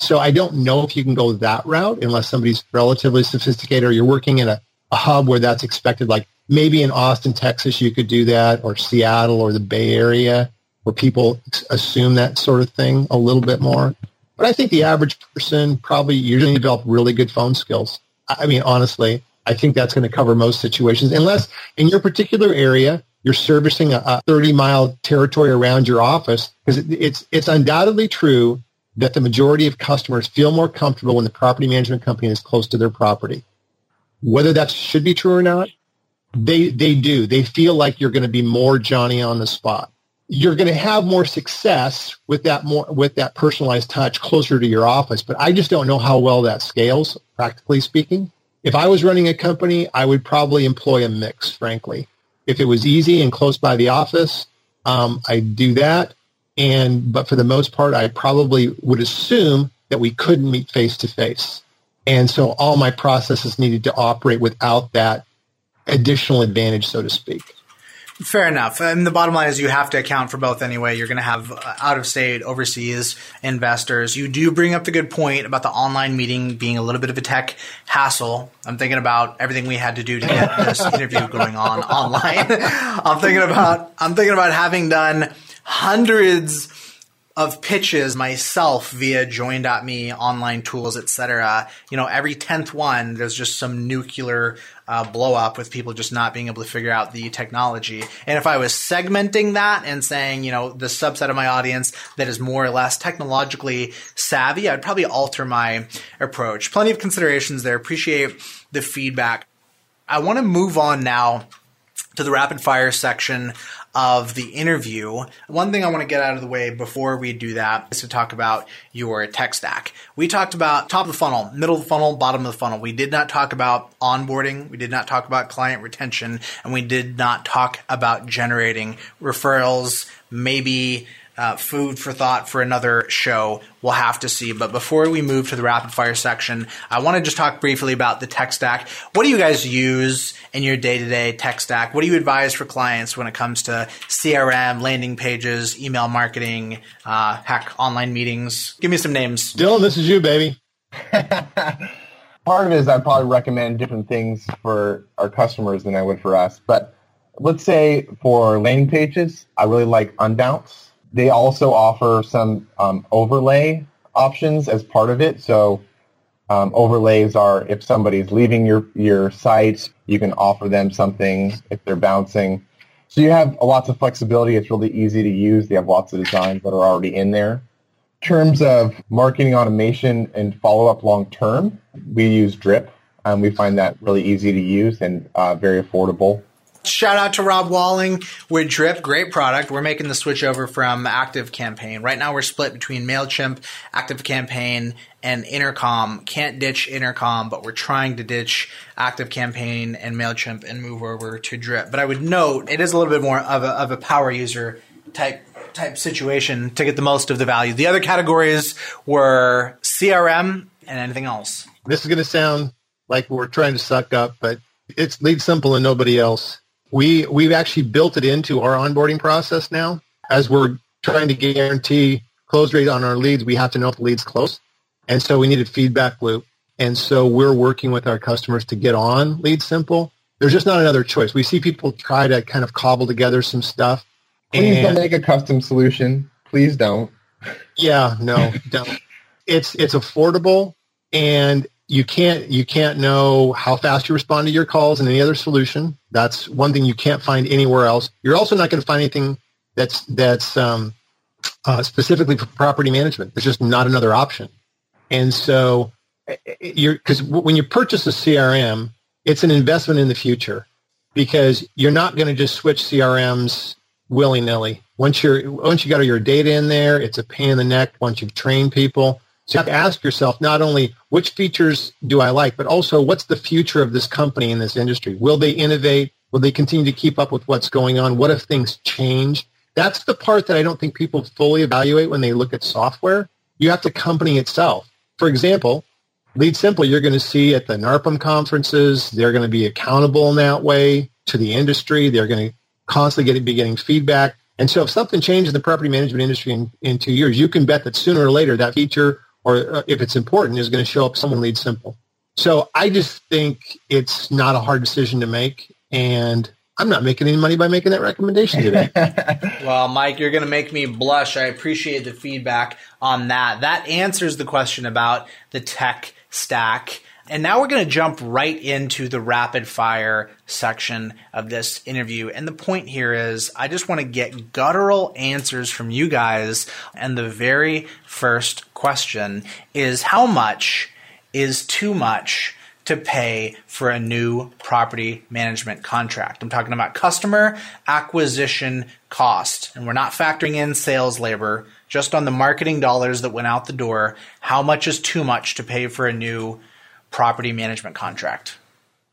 So I don't know if you can go that route unless somebody's relatively sophisticated or you're working in a, a hub where that's expected, like maybe in Austin, Texas, you could do that, or Seattle, or the Bay Area, where people assume that sort of thing a little bit more. But I think the average person probably usually develop really good phone skills. I mean, honestly, I think that's going to cover most situations, unless in your particular area you're servicing a, a 30 mile territory around your office, because it, it's it's undoubtedly true that the majority of customers feel more comfortable when the property management company is close to their property. Whether that should be true or not, they they do. They feel like you're going to be more Johnny on the spot. You're going to have more success with that more with that personalized touch closer to your office, but I just don't know how well that scales practically speaking. If I was running a company, I would probably employ a mix, frankly. If it was easy and close by the office, um, I'd do that. And but for the most part, I probably would assume that we couldn't meet face to face. And so all my processes needed to operate without that additional advantage, so to speak. Fair enough. And the bottom line is you have to account for both anyway. You're going to have uh, out of state, overseas investors. You do bring up the good point about the online meeting being a little bit of a tech hassle. I'm thinking about everything we had to do to get this interview going on online. I'm thinking about, I'm thinking about having done hundreds of pitches myself via join.me online tools etc you know every 10th one there's just some nuclear uh, blow up with people just not being able to figure out the technology. And if i was segmenting that and saying you know the subset of my audience that is more or less technologically savvy i'd probably alter my approach. Plenty of considerations there. Appreciate the feedback. I want to move on now to the rapid fire section of the interview. One thing I want to get out of the way before we do that is to talk about your tech stack. We talked about top of the funnel, middle of the funnel, bottom of the funnel. We did not talk about onboarding. We did not talk about client retention and we did not talk about generating referrals, maybe uh, food for thought for another show. We'll have to see. But before we move to the rapid fire section, I want to just talk briefly about the tech stack. What do you guys use in your day to day tech stack? What do you advise for clients when it comes to CRM, landing pages, email marketing, uh, heck, online meetings? Give me some names. Dylan, this is you, baby. Part of it is I'd probably recommend different things for our customers than I would for us. But let's say for landing pages, I really like Unbounce. They also offer some um, overlay options as part of it. So um, overlays are if somebody's leaving your, your site, you can offer them something if they're bouncing. So you have lots of flexibility. It's really easy to use. They have lots of designs that are already in there terms of marketing automation and follow-up long-term, we use Drip. Um, we find that really easy to use and uh, very affordable. Shout out to Rob Walling with Drip, great product. We're making the switch over from Active Campaign. Right now we're split between MailChimp, Active Campaign, and Intercom. Can't ditch Intercom, but we're trying to ditch Active Campaign and MailChimp and move over to Drip. But I would note it is a little bit more of a, of a power user type type situation to get the most of the value. The other categories were CRM and anything else. This is going to sound like we're trying to suck up, but it's lead simple and nobody else. We we've actually built it into our onboarding process now. As we're trying to guarantee close rate on our leads, we have to know if the lead's close. And so we need a feedback loop. And so we're working with our customers to get on LeadSimple. There's just not another choice. We see people try to kind of cobble together some stuff Please and, don't make a custom solution. Please don't. Yeah, no, don't. It's it's affordable and you can't you can't know how fast you respond to your calls in any other solution. That's one thing you can't find anywhere else. You're also not going to find anything that's that's um, uh, specifically for property management. There's just not another option. And so eh, eh, you're because when you purchase a CRM, it's an investment in the future because you're not going to just switch CRMs willy nilly. Once you're once you got all your data in there, it's a pain in the neck. Once you've trained people, so you have to ask yourself not only which features do I like, but also what's the future of this company in this industry? Will they innovate? Will they continue to keep up with what's going on? What if things change? That's the part that I don't think people fully evaluate when they look at software. You have the company itself. For example, LeadSimple, you're going to see at the NARPM conferences, they're going to be accountable in that way to the industry. They're going to constantly getting, be getting feedback. And so if something changes in the property management industry in, in two years, you can bet that sooner or later that feature, or uh, if it's important, is going to show up someone LeadSimple. So I just think it's not a hard decision to make. And I'm not making any money by making that recommendation today. well, Mike, you're going to make me blush. I appreciate the feedback on that. That answers the question about the tech stack and now we're going to jump right into the rapid fire section of this interview. And the point here is I just want to get guttural answers from you guys. And the very first question is how much is too much to pay for a new property management contract? I'm talking about customer acquisition cost. And we're not factoring in sales labor, just on the marketing dollars that went out the door. How much is too much to pay for a new property management contract?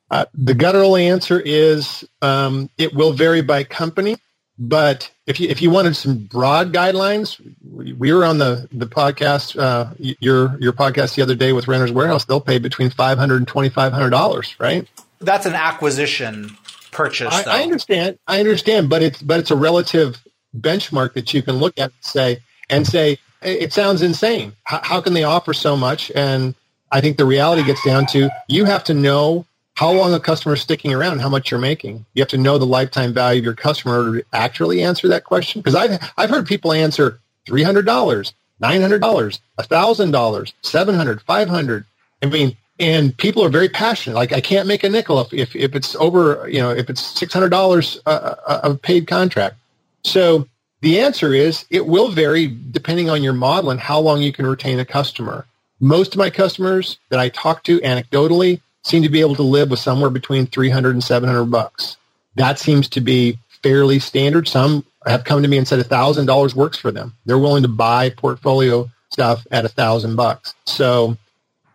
Uh, the guttural answer is um, it will vary by company. But if you if you wanted some broad guidelines, we were on the the podcast uh, your your podcast the other day with Renters Warehouse. They'll pay between five hundred and twenty five hundred dollars, right? That's an acquisition purchase. I, I, understand. I understand, but it's but it's a relative benchmark that you can look at and say and say it sounds insane. How, how can they offer so much and I think the reality gets down to you have to know how long a customer is sticking around and how much you're making. You have to know the lifetime value of your customer to actually answer that question. Because I've, I've heard people answer $300, $900, $1,000, $700, $500. I mean, and people are very passionate. Like I can't make a nickel if, if, if it's over, you know, if it's $600 a, a, uh, a uh, paid contract. So the answer is it will vary depending on your model and how long you can retain a customer. Most of my customers that I talk to anecdotally seem to be able to live with somewhere between 300 and 700 bucks. That seems to be fairly standard. Some have come to me and said $1,000 works for them. They're willing to buy portfolio stuff at a thousand bucks. So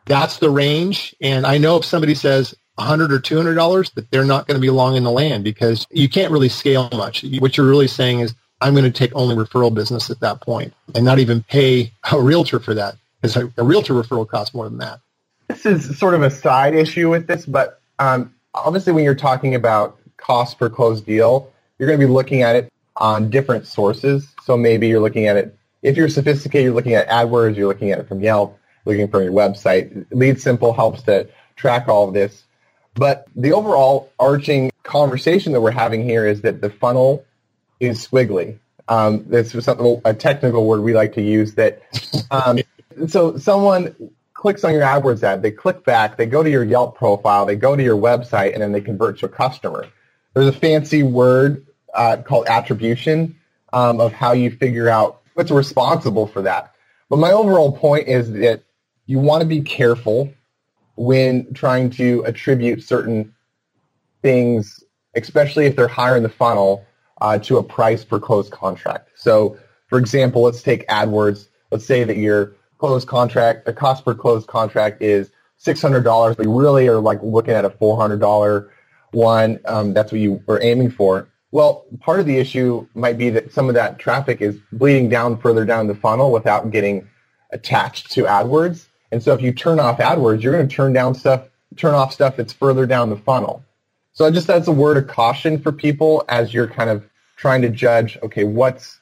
that's the range. And I know if somebody says 100 or $200 that they're not going to be long in the land because you can't really scale much. What you're really saying is I'm going to take only referral business at that point and not even pay a realtor for that because a, a realtor referral costs more than that. This is sort of a side issue with this, but um, obviously when you're talking about cost per closed deal, you're going to be looking at it on different sources. So maybe you're looking at it, if you're sophisticated, you're looking at AdWords, you're looking at it from Yelp, looking from your website. LeadSimple helps to track all of this. But the overall arching conversation that we're having here is that the funnel is squiggly. Um, this is something, a technical word we like to use that, um, so someone clicks on your AdWords ad, they click back, they go to your Yelp profile, they go to your website, and then they convert to a customer. There's a fancy word uh, called attribution um, of how you figure out what's responsible for that. But my overall point is that you want to be careful when trying to attribute certain things, especially if they're higher in the funnel, uh, to a price per closed contract. So, for example, let's take AdWords. Let's say that your closed contract, the cost per closed contract is $600, We really are like looking at a $400 one. Um, that's what you were aiming for. Well, part of the issue might be that some of that traffic is bleeding down further down the funnel without getting attached to AdWords. And so if you turn off AdWords, you're going to turn down stuff, turn off stuff that's further down the funnel. So just that's a word of caution for people as you're kind of trying to judge, okay, what's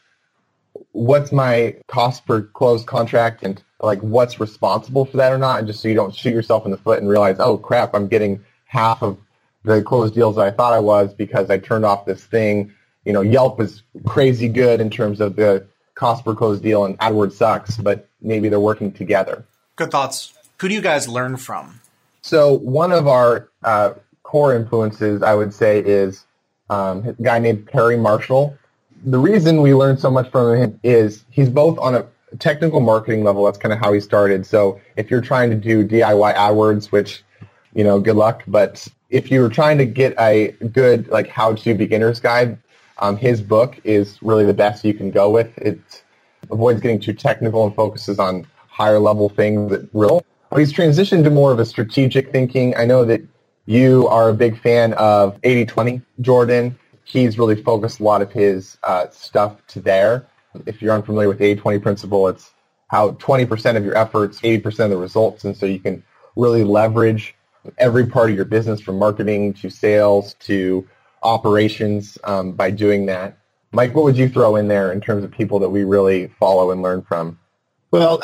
what's my cost per closed contract and like what's responsible for that or not, and just so you don't shoot yourself in the foot and realize, oh crap, I'm getting half of the closed deals that I thought I was because I turned off this thing. You know, Yelp is crazy good in terms of the cost per closed deal, and AdWords sucks, but maybe they're working together. Good thoughts. Who do you guys learn from? So one of our uh, core influences, I would say, is um, a guy named Perry Marshall. The reason we learn so much from him is he's both on a technical marketing level. That's kind of how he started. So if you're trying to do DIY AdWords, which you know, good luck. But if you're trying to get a good like how-to beginner's guide, um, his book is really the best you can go with. It avoids getting too technical and focuses on higher level things that real. But he's transitioned to more of a strategic thinking. I know that you are a big fan of 80-20, Jordan. He's really focused a lot of his uh, stuff to there. If you're unfamiliar with the 80-20 principle, it's how 20% of your efforts, 80% of the results. And so you can really leverage every part of your business from marketing to sales to operations um, by doing that. Mike, what would you throw in there in terms of people that we really follow and learn from? Well,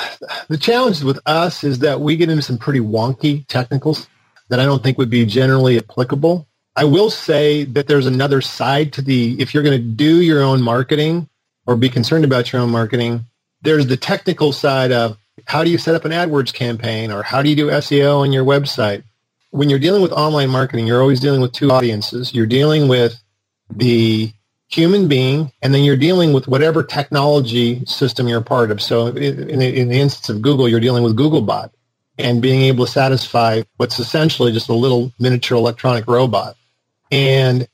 the challenge with us is that we get into some pretty wonky technicals that I don't think would be generally applicable. I will say that there's another side to the, if you're going to do your own marketing or be concerned about your own marketing, there's the technical side of how do you set up an AdWords campaign or how do you do SEO on your website? when you're dealing with online marketing, you're always dealing with two audiences. You're dealing with the human being, and then you're dealing with whatever technology system you're part of. So in, the, in the instance of Google, you're dealing with Googlebot and being able to satisfy what's essentially just a little miniature electronic robot. And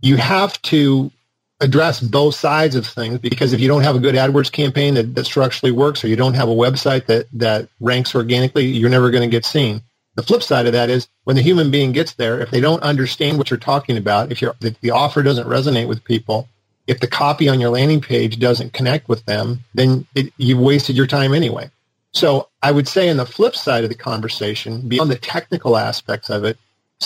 you have to address both sides of things because if you don't have a good AdWords campaign that, that structurally works or you don't have a website that, that ranks organically, you're never going to get seen. The flip side of that is when the human being gets there, if they don't understand what you're talking about, if, if the offer doesn't resonate with people, if the copy on your landing page doesn't connect with them, then it, you've wasted your time anyway. So I would say on the flip side of the conversation, beyond the technical aspects of it,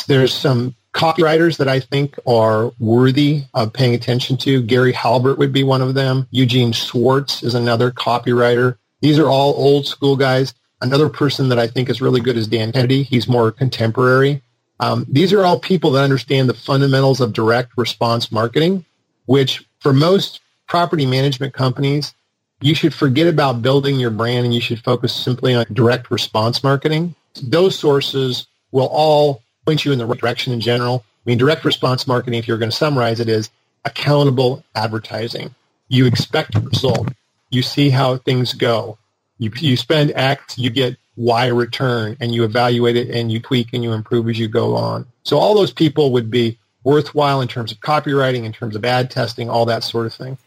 there's some copywriters that I think are worthy of paying attention to. Gary Halbert would be one of them. Eugene Schwartz is another copywriter. These are all old school guys. Another person that I think is really good is Dan Kennedy. He's more contemporary. Um, these are all people that understand the fundamentals of direct response marketing, which for most property management companies, you should forget about building your brand and you should focus simply on direct response marketing. Those sources will all point you in the right direction in general. I mean, direct response marketing, if you're going to summarize it, is accountable advertising. You expect a result. You see how things go. You, you spend X, you get Y return, and you evaluate it and you tweak and you improve as you go on. So all those people would be worthwhile in terms of copywriting, in terms of ad testing, all that sort of thing.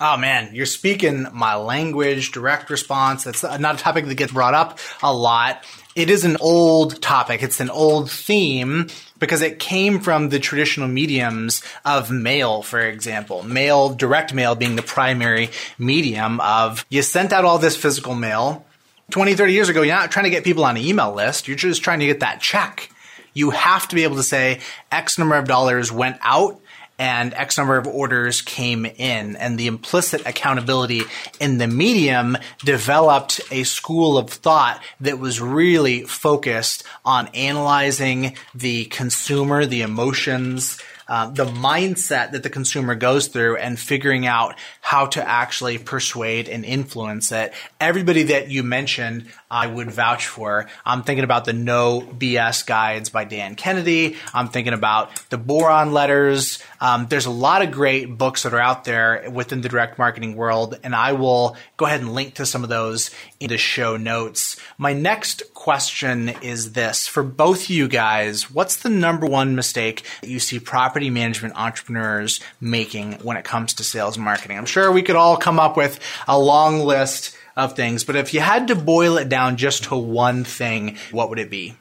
Oh man, you're speaking my language, direct response. That's not a topic that gets brought up a lot. It is an old topic. It's an old theme because it came from the traditional mediums of mail, for example. Mail, direct mail being the primary medium of you sent out all this physical mail. 20, 30 years ago, you're not trying to get people on an email list. You're just trying to get that check. You have to be able to say X number of dollars went out and X number of orders came in. And the implicit accountability in the medium developed a school of thought that was really focused on analyzing the consumer, the emotions, uh, the mindset that the consumer goes through and figuring out how to actually persuade and influence it. Everybody that you mentioned, I would vouch for. I'm thinking about the No BS guides by Dan Kennedy. I'm thinking about the Boron letters. Um, there's a lot of great books that are out there within the direct marketing world, and I will go ahead and link to some of those in the show notes. My next question is this for both of you guys, what's the number one mistake that you see property management entrepreneurs making when it comes to sales and marketing? I'm sure we could all come up with a long list of things, but if you had to boil it down just to one thing, what would it be?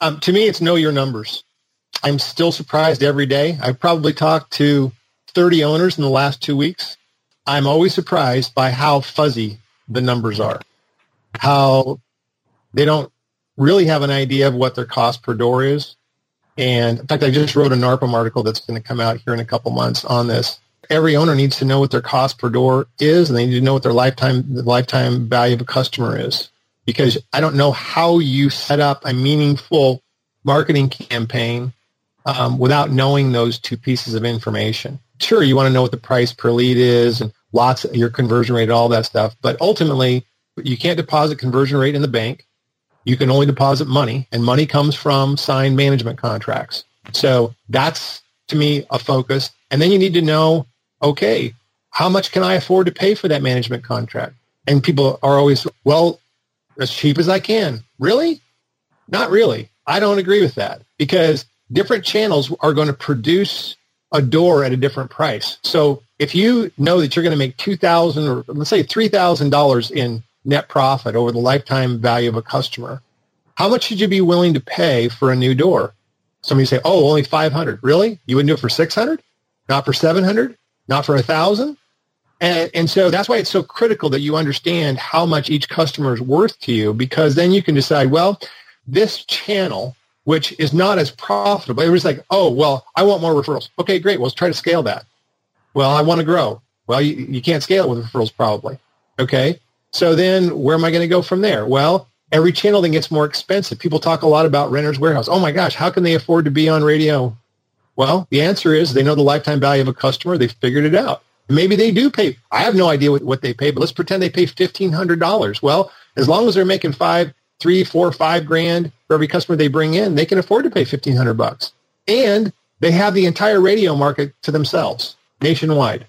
Um, to me, it's know your numbers. I'm still surprised every day. I've probably talked to 30 owners in the last two weeks. I'm always surprised by how fuzzy the numbers are, how they don't really have an idea of what their cost per door is. And in fact, I just wrote a NARPM article that's going to come out here in a couple months on this every owner needs to know what their cost per door is, and they need to know what their lifetime the lifetime value of a customer is. Because I don't know how you set up a meaningful marketing campaign um, without knowing those two pieces of information. Sure, you want to know what the price per lead is and lots of your conversion rate, and all that stuff. But ultimately, you can't deposit conversion rate in the bank. You can only deposit money, and money comes from signed management contracts. So that's to me a focus. And then you need to know okay, how much can I afford to pay for that management contract? And people are always, well, as cheap as I can. Really? Not really. I don't agree with that because different channels are going to produce a door at a different price. So if you know that you're going to make two thousand or let's say three thousand dollars in net profit over the lifetime value of a customer, how much should you be willing to pay for a new door? Somebody say, "Oh, only five hundred. Really? You wouldn't do it for six hundred? Not for seven hundred? not for a thousand. And, and so that's why it's so critical that you understand how much each customer is worth to you, because then you can decide, well, this channel, which is not as profitable, it was like, oh, well, I want more referrals. Okay, great. Well, let's try to scale that. Well, I want to grow. Well, you, you can't scale it with referrals probably. Okay. So then where am I going to go from there? Well, every channel then gets more expensive. People talk a lot about Renter's Warehouse. Oh my gosh, how can they afford to be on radio well, the answer is they know the lifetime value of a customer. They've figured it out. Maybe they do pay. I have no idea what, what they pay, but let's pretend they pay fifteen hundred dollars. Well, as long as they're making five, three, four, five grand for every customer they bring in, they can afford to pay fifteen hundred bucks, and they have the entire radio market to themselves nationwide.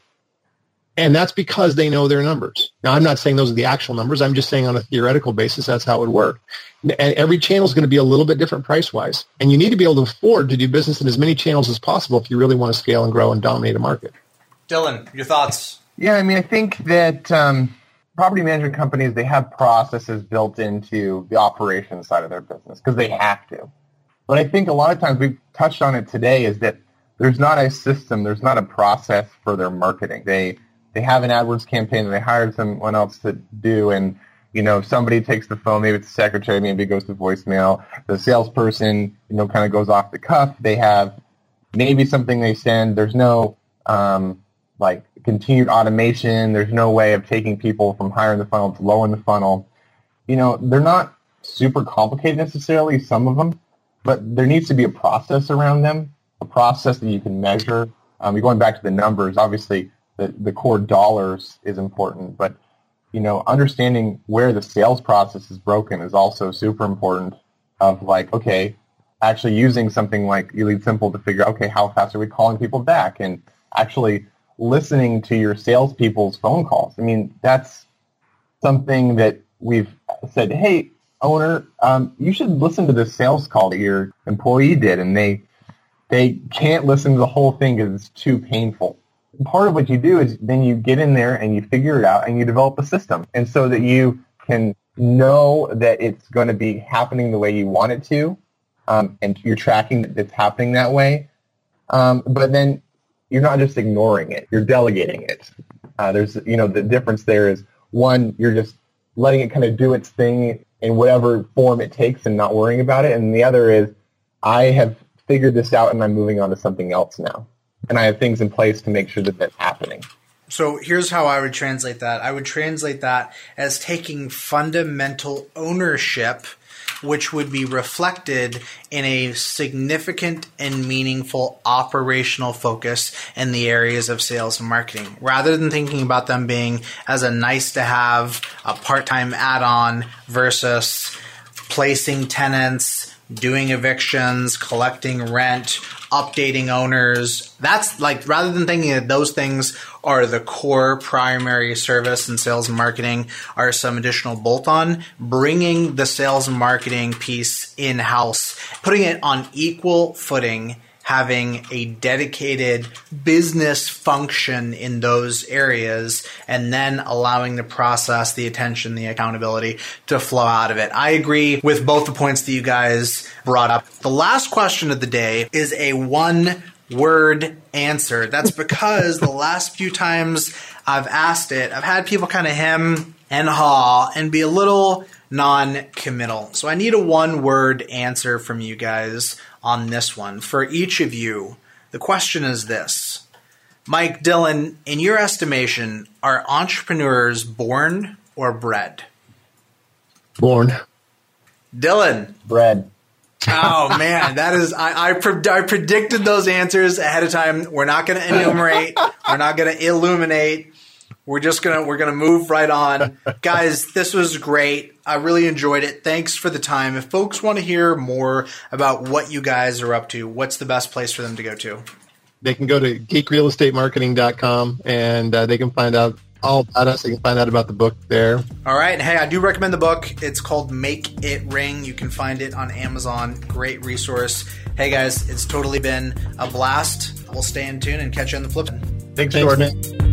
And that's because they know their numbers. Now, I'm not saying those are the actual numbers. I'm just saying on a theoretical basis, that's how it would work. And every channel is going to be a little bit different price-wise. And you need to be able to afford to do business in as many channels as possible if you really want to scale and grow and dominate a market. Dylan, your thoughts? Yeah, I mean, I think that um, property management companies, they have processes built into the operations side of their business because they have to. But I think a lot of times we've touched on it today is that there's not a system, there's not a process for their marketing. They they have an AdWords campaign that they hired someone else to do, and you know somebody takes the phone, maybe it's the secretary, maybe it goes to voicemail. The salesperson, you know, kind of goes off the cuff. They have maybe something they send. There's no um, like continued automation. There's no way of taking people from higher in the funnel to low in the funnel. You know, they're not super complicated necessarily, some of them, but there needs to be a process around them, a process that you can measure. Um, going back to the numbers, obviously the, the core dollars is important, but you know, understanding where the sales process is broken is also super important. Of like, okay, actually using something like LeadSimple to figure, out, okay, how fast are we calling people back, and actually listening to your salespeople's phone calls. I mean, that's something that we've said, hey, owner, um, you should listen to the sales call that your employee did, and they they can't listen to the whole thing because it's too painful part of what you do is then you get in there and you figure it out and you develop a system. And so that you can know that it's going to be happening the way you want it to um, and you're tracking that it's happening that way. Um, but then you're not just ignoring it; you're delegating it. Uh, there's, you know, the difference there is one, you're just letting it kind of do its thing in whatever form it takes and not worrying about it, and the other is, I have figured this out and I'm moving on to something else now, and I have things in place to make sure that that's happening. So here's how I would translate that. I would translate that as taking fundamental ownership, which would be reflected in a significant and meaningful operational focus in the areas of sales and marketing, rather than thinking about them being as a nice to have, a part time add on versus placing tenants doing evictions, collecting rent, updating owners. That's like rather than thinking that those things are the core primary service and sales and marketing are some additional bolt on, bringing the sales and marketing piece in house, putting it on equal footing having a dedicated business function in those areas and then allowing the process, the attention, the accountability to flow out of it. I agree with both the points that you guys brought up. The last question of the day is a one word answer. That's because the last few times I've asked it, I've had people kind of hem and haw and be a little non committal. So I need a one word answer from you guys on this one. For each of you, the question is this Mike Dylan, in your estimation, are entrepreneurs born or bred? Born. Dylan. Bred. Oh man, that is I I, pre- I, predicted those answers ahead of time. We're not going to enumerate. we're not going to illuminate. We're just gonna we're gonna move right on, guys. This was great. I really enjoyed it. Thanks for the time. If folks want to hear more about what you guys are up to, what's the best place for them to go to? They can go to geekrealestatemarketing.com and uh, they can find out all about us. They can find out about the book there. All right. Hey, I do recommend the book. It's called Make It Ring. You can find it on Amazon. Great resource. Hey guys, it's totally been a blast. We'll stay in tune and catch you on the flip. Thanks, Thanks Jordan. Man.